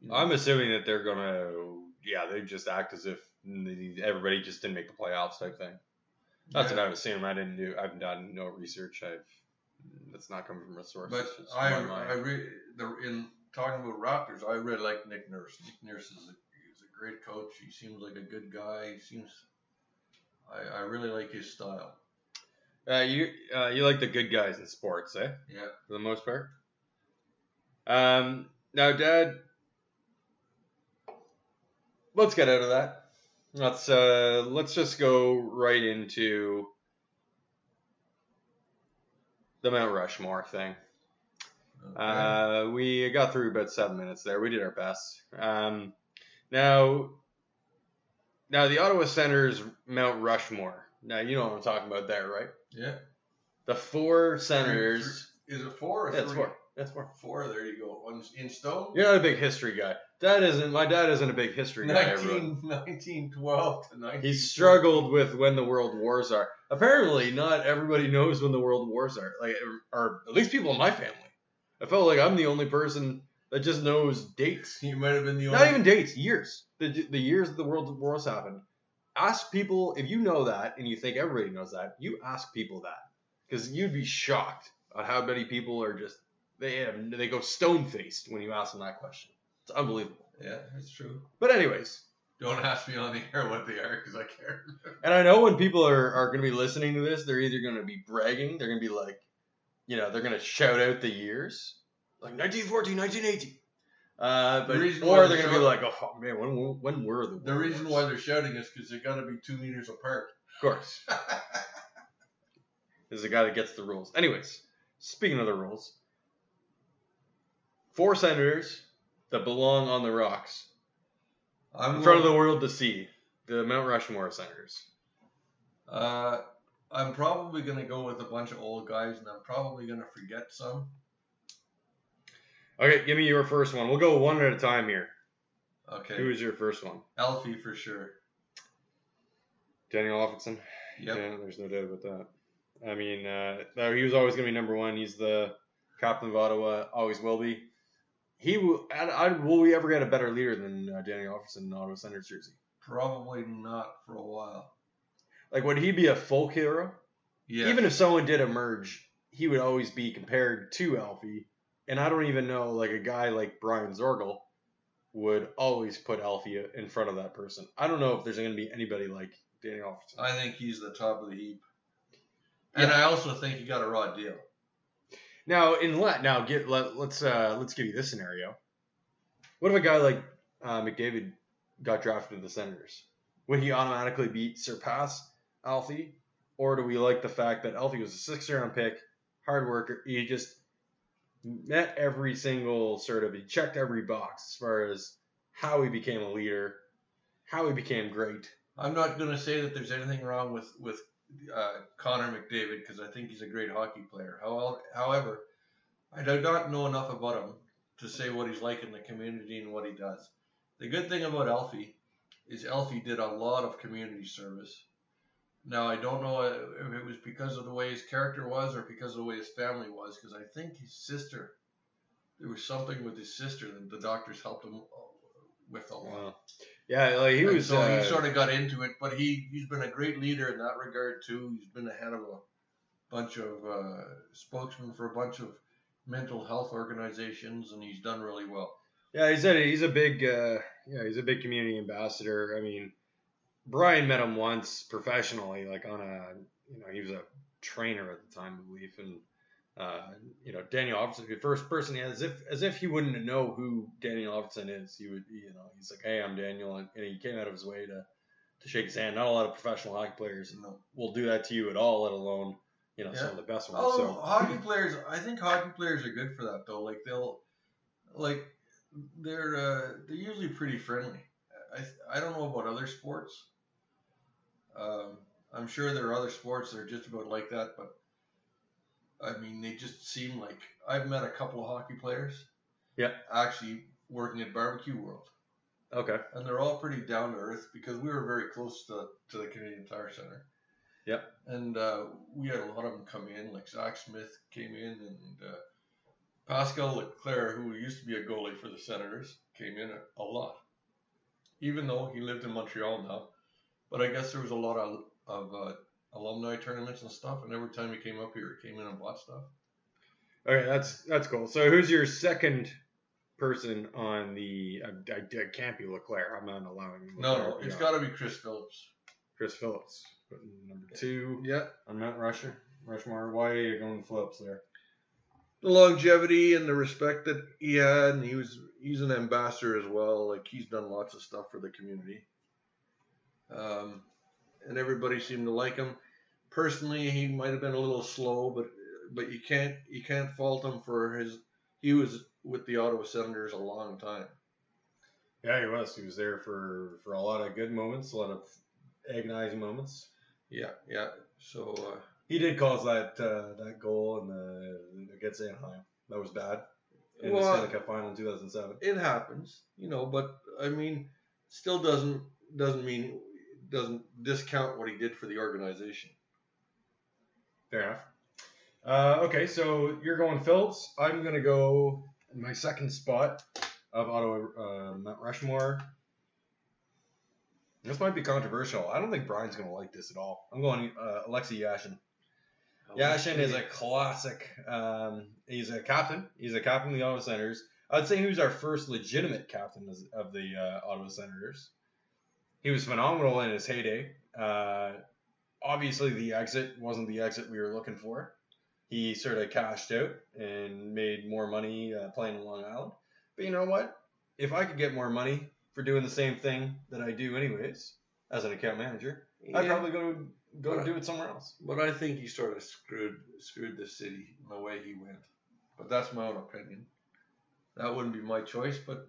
you know. I'm assuming that they're gonna, yeah, they just act as if everybody just didn't make the playoffs type thing. That's Yeah. what I would assume. I didn't do. I've done no research. I've that's not coming from a source. But I. I re- the, in talking about Raptors, I really like Nick Nurse. Nick Nurse is a, he's a great coach. He seems like a good guy. He seems, I, I really like his style. uh, you uh, you like the good guys in sports, eh? Yeah. For the most part. Um. Now, Dad. Let's get out of that. Let's uh. Let's just go right into the Mount Rushmore thing. Okay. Uh, we got through about seven minutes there. We did our best. Um, now, now the Ottawa Senators Mount Rushmore. Now you know what I'm talking about there, right? yeah. The four senators. Is it four or That's three? four. That's four. Four. There you go. One's in stone. You're not a big history guy. Dad isn't. My dad isn't a big history guy. 19, everyone. 1912 to 19. He struggled with when the world wars are. Apparently, not everybody knows when the world wars are. Like, or at least people in my family. I felt like I'm the only person that just knows dates. You might have been the only. Not even dates, years. The, the years the world wars happened. Ask people if you know that and you think everybody knows that. You ask people that because you'd be shocked on how many people are just they have, they go stone faced when you ask them that question. It's unbelievable. Yeah, that's true. But anyways, Don't ask me on the air what they are because I can't. and I know when people are, are going to be listening to this, they're either going to be bragging, they're going to be like, you know, they're going to shout out the years, like 1914, 1918. Uh, but, why or they're they're going to be like, oh man, when, when were the The reason wars?" why they're shouting is because they got to be two meters apart. Of course. There's a guy that gets the rules. Anyways, speaking of the rules, four senators that belong on the rocks I'm in front of the world to see. The Mount Rushmore senators. Uh, I'm probably gonna go with a bunch of old guys, and I'm probably gonna forget some. Okay, give me your first one. We'll go one at a time here. Okay, Who is your first one? Alfie for sure. Daniel Alfredsson. Yep. Yeah, there's no doubt about that. I mean, uh, he was always going to be number one. He's the captain of Ottawa, always will be. He will. I, I, will we ever get a better leader than uh, Daniel Alfredsson in Ottawa Senators jersey? Probably not for a while. Like, would he be a folk hero? Yeah. Even if someone did emerge, he would always be compared to Alfie. And I don't even know, like a guy like Brian Zorgel would always put Alfie in front of that person. I don't know if there's going to be anybody like Danny Alfredsson. I think he's the top of the heap. And I also think he got a raw deal. Now in let now get let, let's uh let's give you this scenario. What if a guy like uh, McDavid got drafted to the Senators? Would he automatically beat surpass Alfie, or do we like the fact that Alfie was a sixth round pick, hard worker? He just met every single sort of he checked every box as far as how he became a leader, how he became great. I'm not going to say that there's anything wrong with with uh, Connor McDavid because I think he's a great hockey player. How- However, I do not know enough about him to say what he's like in the community and what he does. The good thing about Alfie is Alfie did a lot of community service. Now I don't know if it was because of the way his character was or because of the way his family was because I think his sister there was something with his sister that the doctors helped him with a lot. Yeah, like he And was. so uh, he sort of got into it, but he he's been a great leader in that regard too. He's been the head of a bunch of uh, spokesman for a bunch of mental health organizations, and he's done really well. Yeah, he's a he's a big uh, yeah he's a big community ambassador. I mean, Brian met him once professionally, like on a you know he was a trainer at the time, I believe, and uh, you know Daniel Alfredsson, the first person, as if as if he wouldn't know who Daniel Alfredsson is. He would you know he's like, hey, I'm Daniel, and, he came out of his way to to shake his hand. Not a lot of professional hockey players know, will do that to you at all, let alone you know some of the best ones. oh, So hockey players, I think hockey players are good for that though. Like they'll like they're uh, they're usually pretty friendly. I I don't know about other sports. Um, I'm sure there are other sports that are just about like that, but I mean, they just seem like I've met a couple of hockey players. Yeah. Actually, working at Barbecue World, okay, and they're all pretty down to earth because we were very close to to the Canadian Tire Center. Yep. And uh, we had a lot of them come in, like Zack Smith came in, and uh, Pascal Leclerc, who used to be a goalie for the Senators, came in a, a lot. Even though he lived in Montreal now, but I guess there was a lot of of uh, alumni tournaments and stuff, and every time he came up here, he came in and bought stuff. okay, that's that's cool. So who's your second person on the? I, I, I can't be Leclerc. I'm not allowing. No, Leclerc no, to be it's on. got to be Chris Phillips. Chris Phillips, putting number two Yeah, on Mount Rusher. Rushmore. Why are you going Phillips there? the longevity and the respect that he had, and he was he's an ambassador as well. Like he's done lots of stuff for the community. Um, and everybody seemed to like him. Personally, he might have been a little slow, but but you can't you can't fault him for his. He was with the Ottawa Senators a long time. Yeah, he was. He was there for for a lot of good moments, a lot of agonizing moments. Yeah, yeah. So uh, He did cause that uh, that goal and the against Anaheim. That was bad. in Well, the Stanley Cup final in 2007. it happens, you know, but I mean, still doesn't doesn't mean doesn't discount what he did for the organization. Fair enough. Uh, okay, so you're going Phillips. I'm gonna go in my second spot of Ottawa uh, Mount Rushmore. This might be controversial. I don't think Brian's gonna like this at all. I'm going uh, Alexei Yashin. Yashin is a classic. Um, he's a captain. He's a captain of the Ottawa Senators. I'd say he was our first legitimate captain of the uh, Ottawa Senators. He was phenomenal in his heyday. Uh, obviously, the exit wasn't the exit we were looking for. He sort of cashed out and made more money uh, playing in Long Island. But you know what? If I could get more money for doing the same thing that I do anyways as an account manager, I'd probably go go But- do it somewhere else. but I think he sort of screwed screwed the city in the way he went. But that's my own opinion. That wouldn't be my choice, but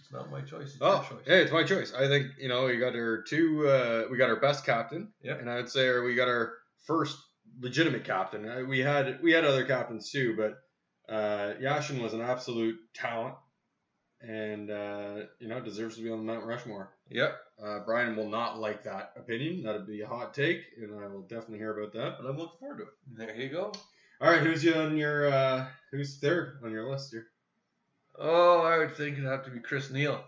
it's not my choice. It's Oh, your choice. hey, it's my choice. I think you know we got our two. Uh, we got our best captain, Yeah. and I'd say we got our first legitimate captain. We had we had other captains too, but uh, Yashin was an absolute talent, and uh, you know deserves to be on the Mount Rushmore. Yep. Uh, Brian will not like that opinion. That'd be a hot take, and I will definitely hear about that. But I'm looking forward to it. There you go. All right, who's you on your uh, who's third on your list here? Oh, I would think it'd have to be Chris Neil.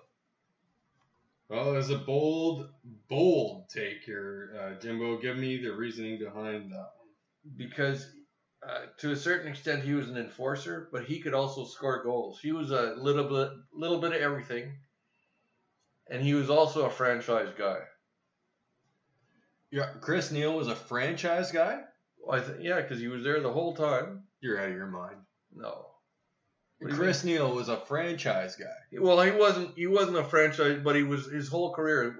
Well, there's a bold, bold take here, uh, Jimbo. Give me the reasoning behind that one. because uh, to a certain extent he was an enforcer, but he could also score goals. He was a little bit, little bit of everything, and he was also a franchise guy. Yeah, Chris Neil was a franchise guy. I th- yeah, because he was there the whole time. You're out of your mind. No, What do you Chris Neil was a franchise guy. well he wasn't. He wasn't a franchise, but he was his whole career.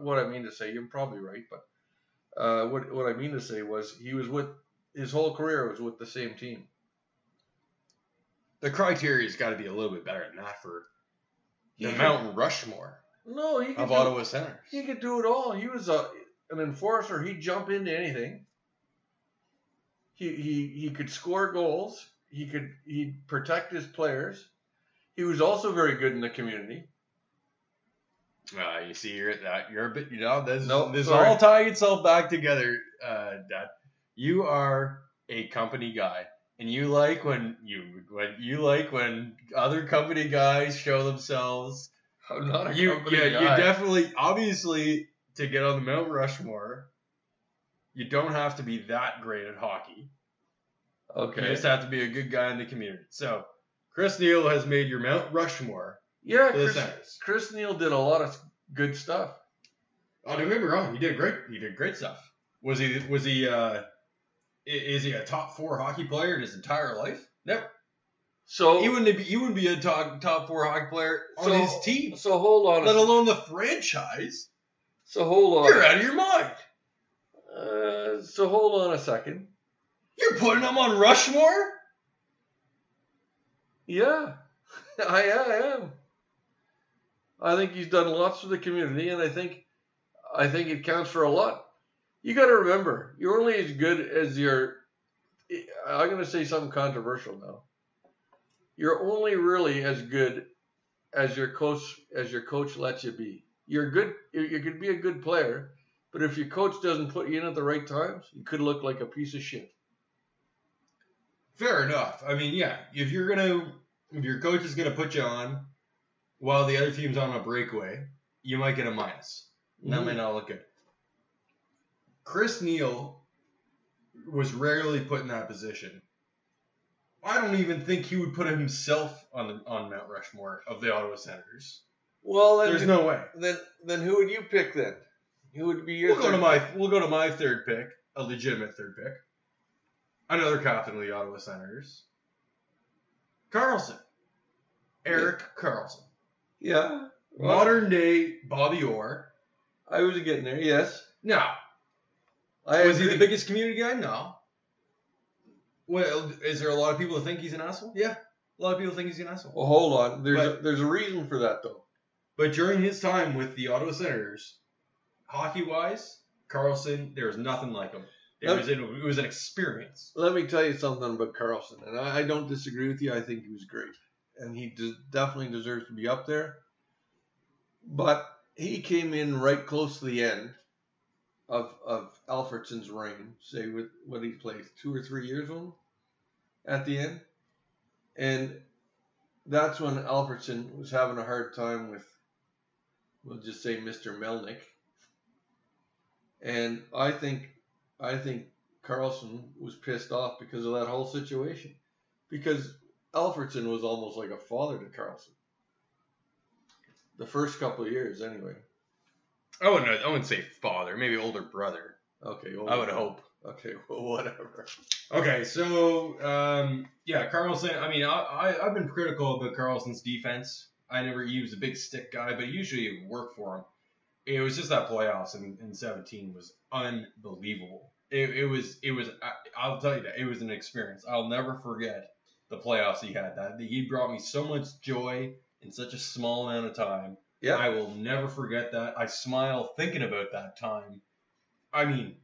What I mean to say, you're probably right, but uh, what what I mean to say was he was with his whole career was with the same team. The criteria's got to be a little bit better than that for the He- Mount Rushmore No, he could of do- Ottawa Senators. He could do it all. He was a an enforcer. He'd jump into anything. He he he could score goals. He could he'd protect his players. He was also very good in the community. Uh, you see, you're that you're a bit, you know, this Nope, this sorry. all tying itself back together, uh, Dad. You are a company guy, and you like when you when you like when other company guys show themselves. I'm not a You company yeah, you definitely obviously to get on the Mount Rushmore, you don't have to be that great at hockey. You just have to be a good guy in the community. So, Chris Neil has made your Mount Rushmore Yeah, Chris. Chris Neil did a lot of good stuff. Oh, don't get me wrong. He did great. He did great stuff. Was he? Was he? Uh, is he a top four hockey player in his entire life? No. So He wouldn't be. He wouldn't be a top top four hockey player on so, his team, So hold on. let alone the franchise. so hold on. You're out of your mind. Uh, so hold on a second. You're putting him on Rushmore. Yeah, I, I am. I think he's done lots for the community, and I think I think it counts for a lot. You got to remember, you're only as good as your. I'm going to say something controversial now. You're only really as good as your coach as your coach lets you be. You're good. You you could be a good player, but if your coach doesn't put you in at the right times, you could look like a piece of shit. Fair enough. I mean, yeah. If you're gonna, if your coach is gonna put you on, while the other team's on a breakaway, you might get a minus. And That might mm. not look good. Chris Neil was rarely put in that position. I don't even think he would put himself on the on Mount Rushmore of the Ottawa Senators. Well, then, There's no way. then then who would you pick then? Who would be your? We'll go to my we'll go to my third pick, a legitimate third pick. Another captain of the Ottawa Senators. Karlsson. Erik Karlsson. Yeah. Well, Modern day Bobby Orr. I was getting there. Yes. No. I Was he the biggest community guy? No. Well, is there a lot of people that think he's an asshole? Yeah. A lot of people think he's an asshole. Well, hold on. There's a, there's a reason for that though. But during his time with the Ottawa Senators, hockey wise, Karlsson, there was nothing like him. It Let- was, an, it was an experience. Let me tell you something about Karlsson, and I, I don't disagree with you. I think he was great. and he de- definitely deserves to be up there. But he came in right close to the end of of Alfredsson's reign. Say with what he played two or three years on at the end, and that's when Alfredsson was having a hard time with, we'll just say Mr. Melnyk. And I think, I think Karlsson was pissed off because of that whole situation, because Alfredsson was almost like a father to Karlsson. The first couple of years, anyway. I wouldn't. I wouldn't say father. Maybe older brother. Okay, well, I would hope. Okay, well, whatever. Okay, so um, yeah, Karlsson. I mean, I, I I've been critical about Carlson's defense. I never he was a big stick guy, but usually it worked for him. It was just that playoffs in, in 17 was unbelievable. It, it was it was I, I'll tell you that it was an experience. I'll never forget the playoffs he had. That he brought me so much joy in such a small amount of time. Yeah. I will never forget that. I smile thinking about that time. I mean,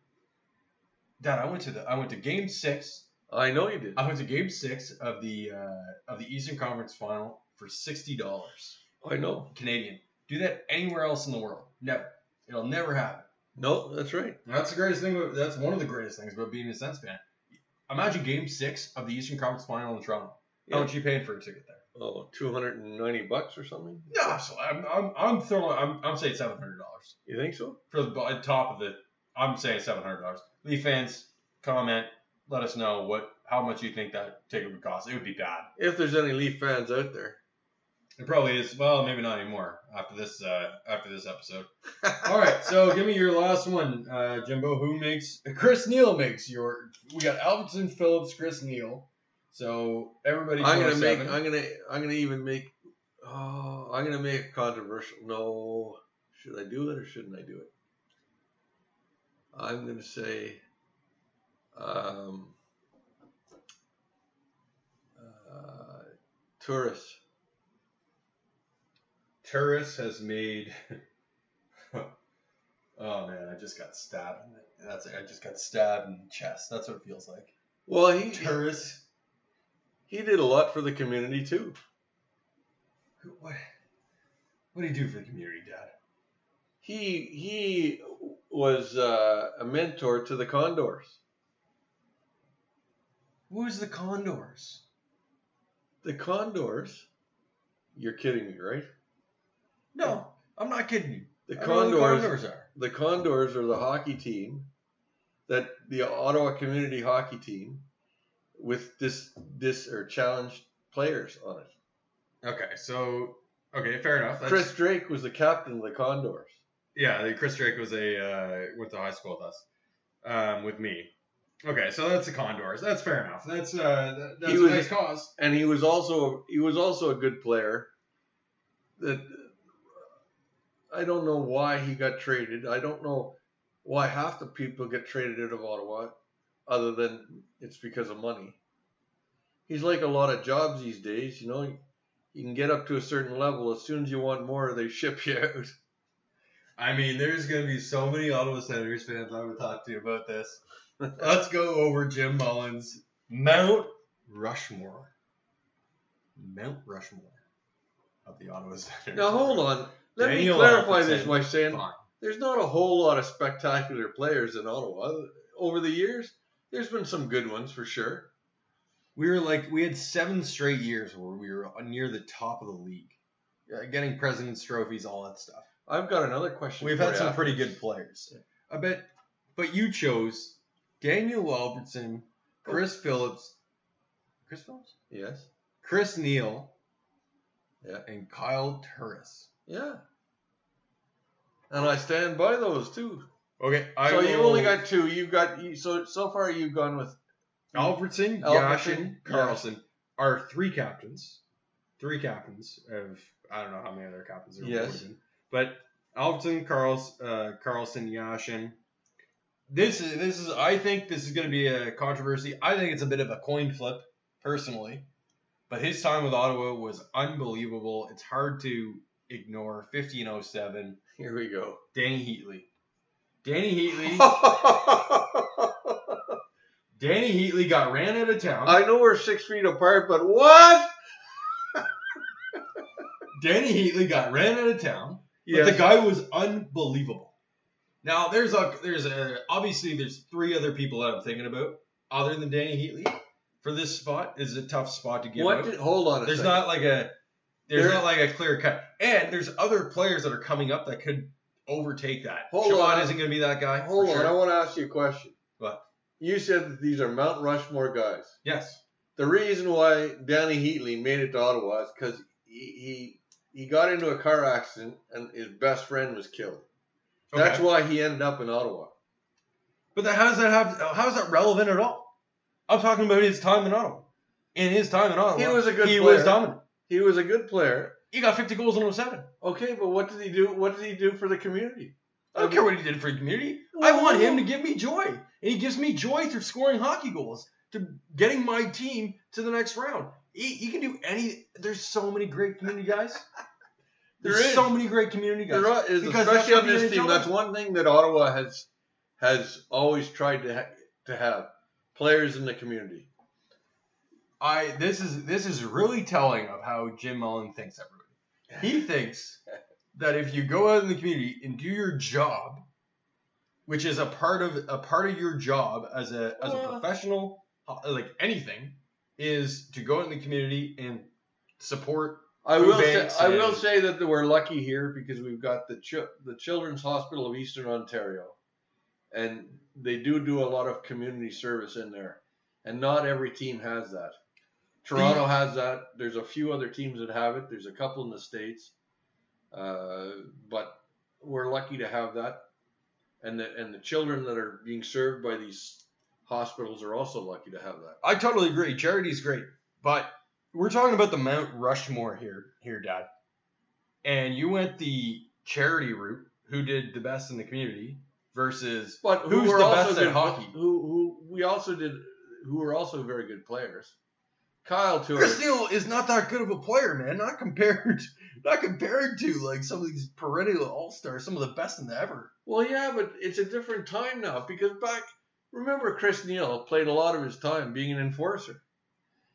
Dad, I went to the I went to Game Six. I know you did. I went to Game Six of the uh, of the Eastern Conference Final for sixty dollars I know. Canadian. Do that anywhere else in the world? Never. It'll never happen. No, that's right. That's the greatest thing. About, that's one of the greatest things about being a Sens fan. Imagine Game Six of the Eastern Conference Final in Toronto. Yeah. How much you paid for a ticket there? Oh, 290 bucks or something? No, so I'm I'm, I'm throwing. I'm, I'm saying seven hundred dollars You think so? for the top of the. I'm saying seven hundred dollars. Leaf fans, comment. Let us know what how much you think that ticket would cost. It would be bad. If there's any Leaf fans out there. It probably is. Well, maybe not anymore after this uh, after this episode. All right, so give me your last one, uh, Jimbo. Who makes Chris Neil makes your? We got Albertson, Phillips, Chris Neil. So everybody. I'm gonna make. I'm gonna. I'm gonna even make. Oh, I'm gonna make controversial. No, should I do it or shouldn't I do it? I'm gonna say. Um. Uh, Turris. Turris has made. oh man, I just got stabbed. In the, that's. I just got stabbed in the chest. That's what it feels like. Well, he Turris. he did a lot for the community too. What? What do you do for the community, Dad? He he was uh, a mentor to the Condors. Who's the Condors? The Condors. You're kidding me, right? No, I'm not kidding you. The I don't know who Condors. the Condors are. the Condors are the hockey team that the Ottawa community hockey team with this this or challenged players on it. Okay, so okay, fair enough. That's, Chris Drake was the captain of the Condors. yeah, Chris Drake was a uh, went to high school with us, um, with me. Okay, so that's the Condors. That's fair enough. That's uh, that, that's He a was- nice cause. And he was also he was also a good player. That I don't know why he got traded. I don't know why half the people get traded out of Ottawa, other than it's because of money. He's like a lot of jobs these days, you know. You can get up to a certain level. As soon as you want more, they ship you out. I mean, there's gonna be so many Ottawa Senators fans I would talk to you about this. Let's go over Jim Mullen's, Mount Rushmore, Mount Rushmore of the Ottawa Senators. Now hold on. Let Daniel me clarify this by saying Fine. there's not a whole lot of spectacular players in Ottawa over the years. There's been some good ones for sure. We were like, we had seven straight years where we were near the top of the league, Uh, getting president's trophies, all that stuff. I've got another question. We've had some after pretty good players. I bet, but you chose Daniel Albertson, Chris Phillips, Chris Phillips, Yes. Chris Neil, Yeah. and Kyle Turris. Yeah. And I stand by those too. Okay, I so you only got two. You got you, so so far you've gone with Albertson, Yashin, Karlsson are three captains. Three captains of I don't know how many other captains there Yes. been, but Albertson, Carls, uh, Karlsson, Yashin. This is this is I think this is going to be a controversy. I think it's a bit of a coin flip, personally. But his time with Ottawa was unbelievable. It's hard to ignore. 1507, here we go. Dany Heatley. Dany Heatley. Dany Heatley got ran out of town. I know we're six feet apart, but what? Dany Heatley got ran out of town, but Yes. the guy was unbelievable. Now there's a there's a obviously there's three other people that I'm thinking about other than Dany Heatley for this spot. This is a tough spot to get. What? Did, hold on a there's second. not like a there's There- not like a clear cut, and there's other players that are coming up that could overtake that. Hold Sean on. isn't going to be that guy. Hold on, sure. I want to ask you a question. What? You said that these are Mount Rushmore guys. Yes. The reason why Dany Heatley made it to Ottawa is because he, he he got into a car accident and his best friend was killed. Okay. That's why he ended up in Ottawa. But that, how does that have? How is that relevant at all? I'm talking about his time in Ottawa. In his time in Ottawa, He was a good He player. was dominant. He was a good player. He got 50 goals in 07. Okay, but what did he do? What did he do for the community? I don't care what he did for the community. I want him to give me joy, and he gives me joy through scoring hockey goals, to getting my team to the next round. He, he can do any. There's so many great community guys. There There's is. so many great community guys. There is- Because especially on this team, that's one thing that Ottawa has has always tried to ha- to have players in the community. I this is this is really telling of how Jim Mullen thinks everybody. He thinks that if you go out in the community and do your job, which is a part of a part of your job as a as a Well- professional, like anything, is to go out in the community and support. I will say, banks I will say that we're lucky here because we've got the Ch- the Children's Hospital of Eastern Ontario, and they do do a lot of community service in there, and not every team has that. Toronto has that. There's a few other teams that have it. There's a couple in the states, uh, but we're lucky to have that, and the and the children that are being served by these hospitals are also lucky to have that. I totally agree. Charity's great, but we're talking about the Mount Rushmore here, here, Dad. And you went the charity route. Who did the best in the community versus But who Who's were the also best at good, hockey? Who who we also did who were also very good players. Kyle Tour. Chris Neil is not that good of a player, man. Not compared, not compared to like some of these perennial all stars, some of the best in the ever. Well, yeah, but it's a different time now because back. Remember, Chris Neil played a lot of his time being an enforcer,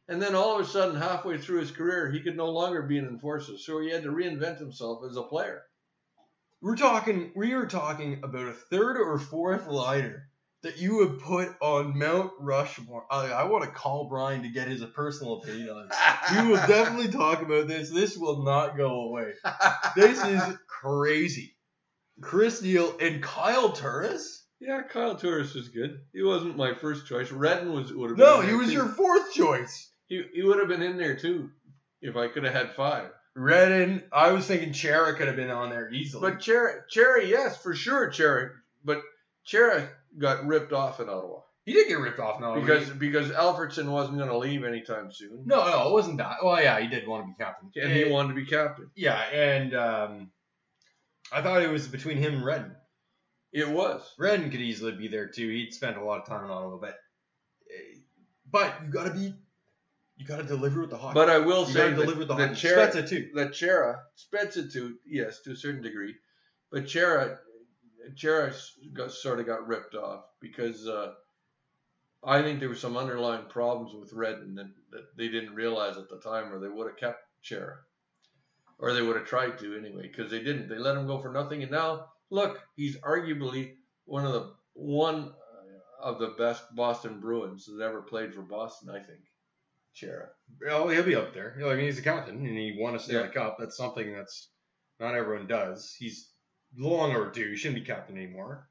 and then all of a sudden, halfway through his career, he could no longer be an enforcer, so he had to reinvent himself as a player. We're talking, we are talking about a third or fourth liner that you would put on Mount Rushmore. I, I want to call Brian to get his personal opinion on this. We will definitely talk about this. This will not go away. This is crazy. Chris Neil and Kyle Turris? yeah, Kyle Turris was good. He wasn't my first choice. Redden was would have. No, been in he was too. your fourth choice. He, he would have been in there too, if I could have had five. Redden, I was thinking Chara could have been on there easily. But Cherry, Cherry, yes, for sure, Cherry. But Cherry got ripped off in Ottawa he did get ripped off now. because because Alfredsson wasn't going to leave anytime soon, no, no, it wasn't that. Well, yeah, he did want to be captain. and he wanted to be captain. Yeah, and um, I thought it was between him and Redden. It was. Redden could easily be there too. He'd spent a lot of time in Ottawa, but eh, but you gotta be, you gotta deliver with the hockey. But I will you say gotta deliver with the that, that Cherry, Spezza too. that Chara, Spezza too, yes, to a certain degree, but Chara, Got sort of got ripped off because uh, I think there were some underlying problems with Redden that, that they didn't realize at the time, or they would have kept Chara, or they would have tried to anyway, because they didn't. They let him go for nothing, and now look, he's arguably one of the one of the best Boston Bruins that ever played for Boston. I think Chara. Oh, he'll be up there. You know, I mean, he's a captain, and he won a Stanley Yeah. Cup. That's something that's not everyone does. He's long overdue. He shouldn't be captain anymore.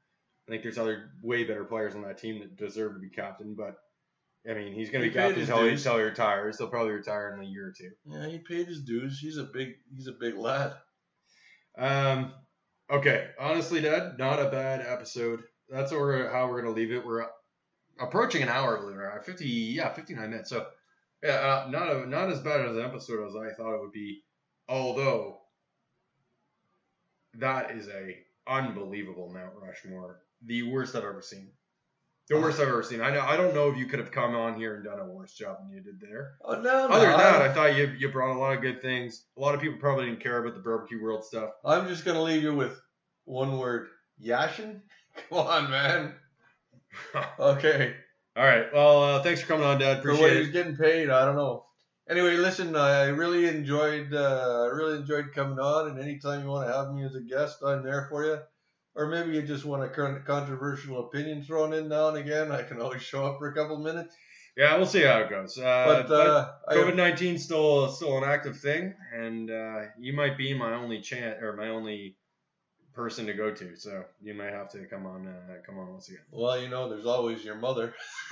I think there's other way better players on that team that deserve to be captain, but I mean, he's going to be captain until he, until he retires. He'll probably retire in a year or two. Yeah, he paid his dues. He's a big he's a big lad. Um, okay, honestly, Dad, not a bad episode. That's what we're, how we're gonna leave it. We're approaching an hour, believe it or not. Fifty, yeah, fifty-nine minutes. So, yeah, uh, not a, not as bad as an episode as I thought it would be. Although, that is a unbelievable Mount Rushmore, the worst I've ever seen. The worst I've ever seen. I know. I don't know if you could have come on here and done a worse job than you did there. Oh no, no Other than that, I, I thought you you brought a lot of good things. A lot of people probably didn't care about the barbecue world stuff. I'm just gonna leave you with one word. Yashin? Come on, man. Okay. All right. Well, uh, thanks for coming on, Dad. For what Appreciate he's getting paid, I don't know. Anyway, listen, I really enjoyed uh, I really enjoyed coming on, and anytime you want to have me as a guest, I'm there for you. Or maybe you just want a con- controversial opinion thrown in now and again. I can always show up for a couple minutes. Yeah, we'll see how it goes. Uh, But uh, COVID nineteen still still an active thing, and uh, you might be my only chance or my only person to go to. So you might have to come on uh, come on once again. well, you know, there's always your mother.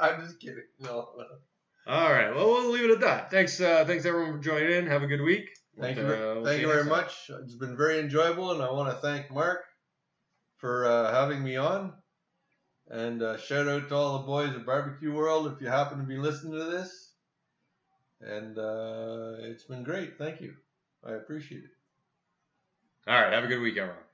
I'm just kidding. No. All right, well we'll leave it at that. Thanks uh, thanks everyone for joining in. Have a good week. Thank And, you. uh, we'll thank you very much. It's been very enjoyable, and I want to thank Mark for uh, having me on. And uh, shout out to all the boys at Barbecue World if you happen to be listening to this. And uh, it's been great. Thank you. I appreciate it. All right, have a good week, everyone.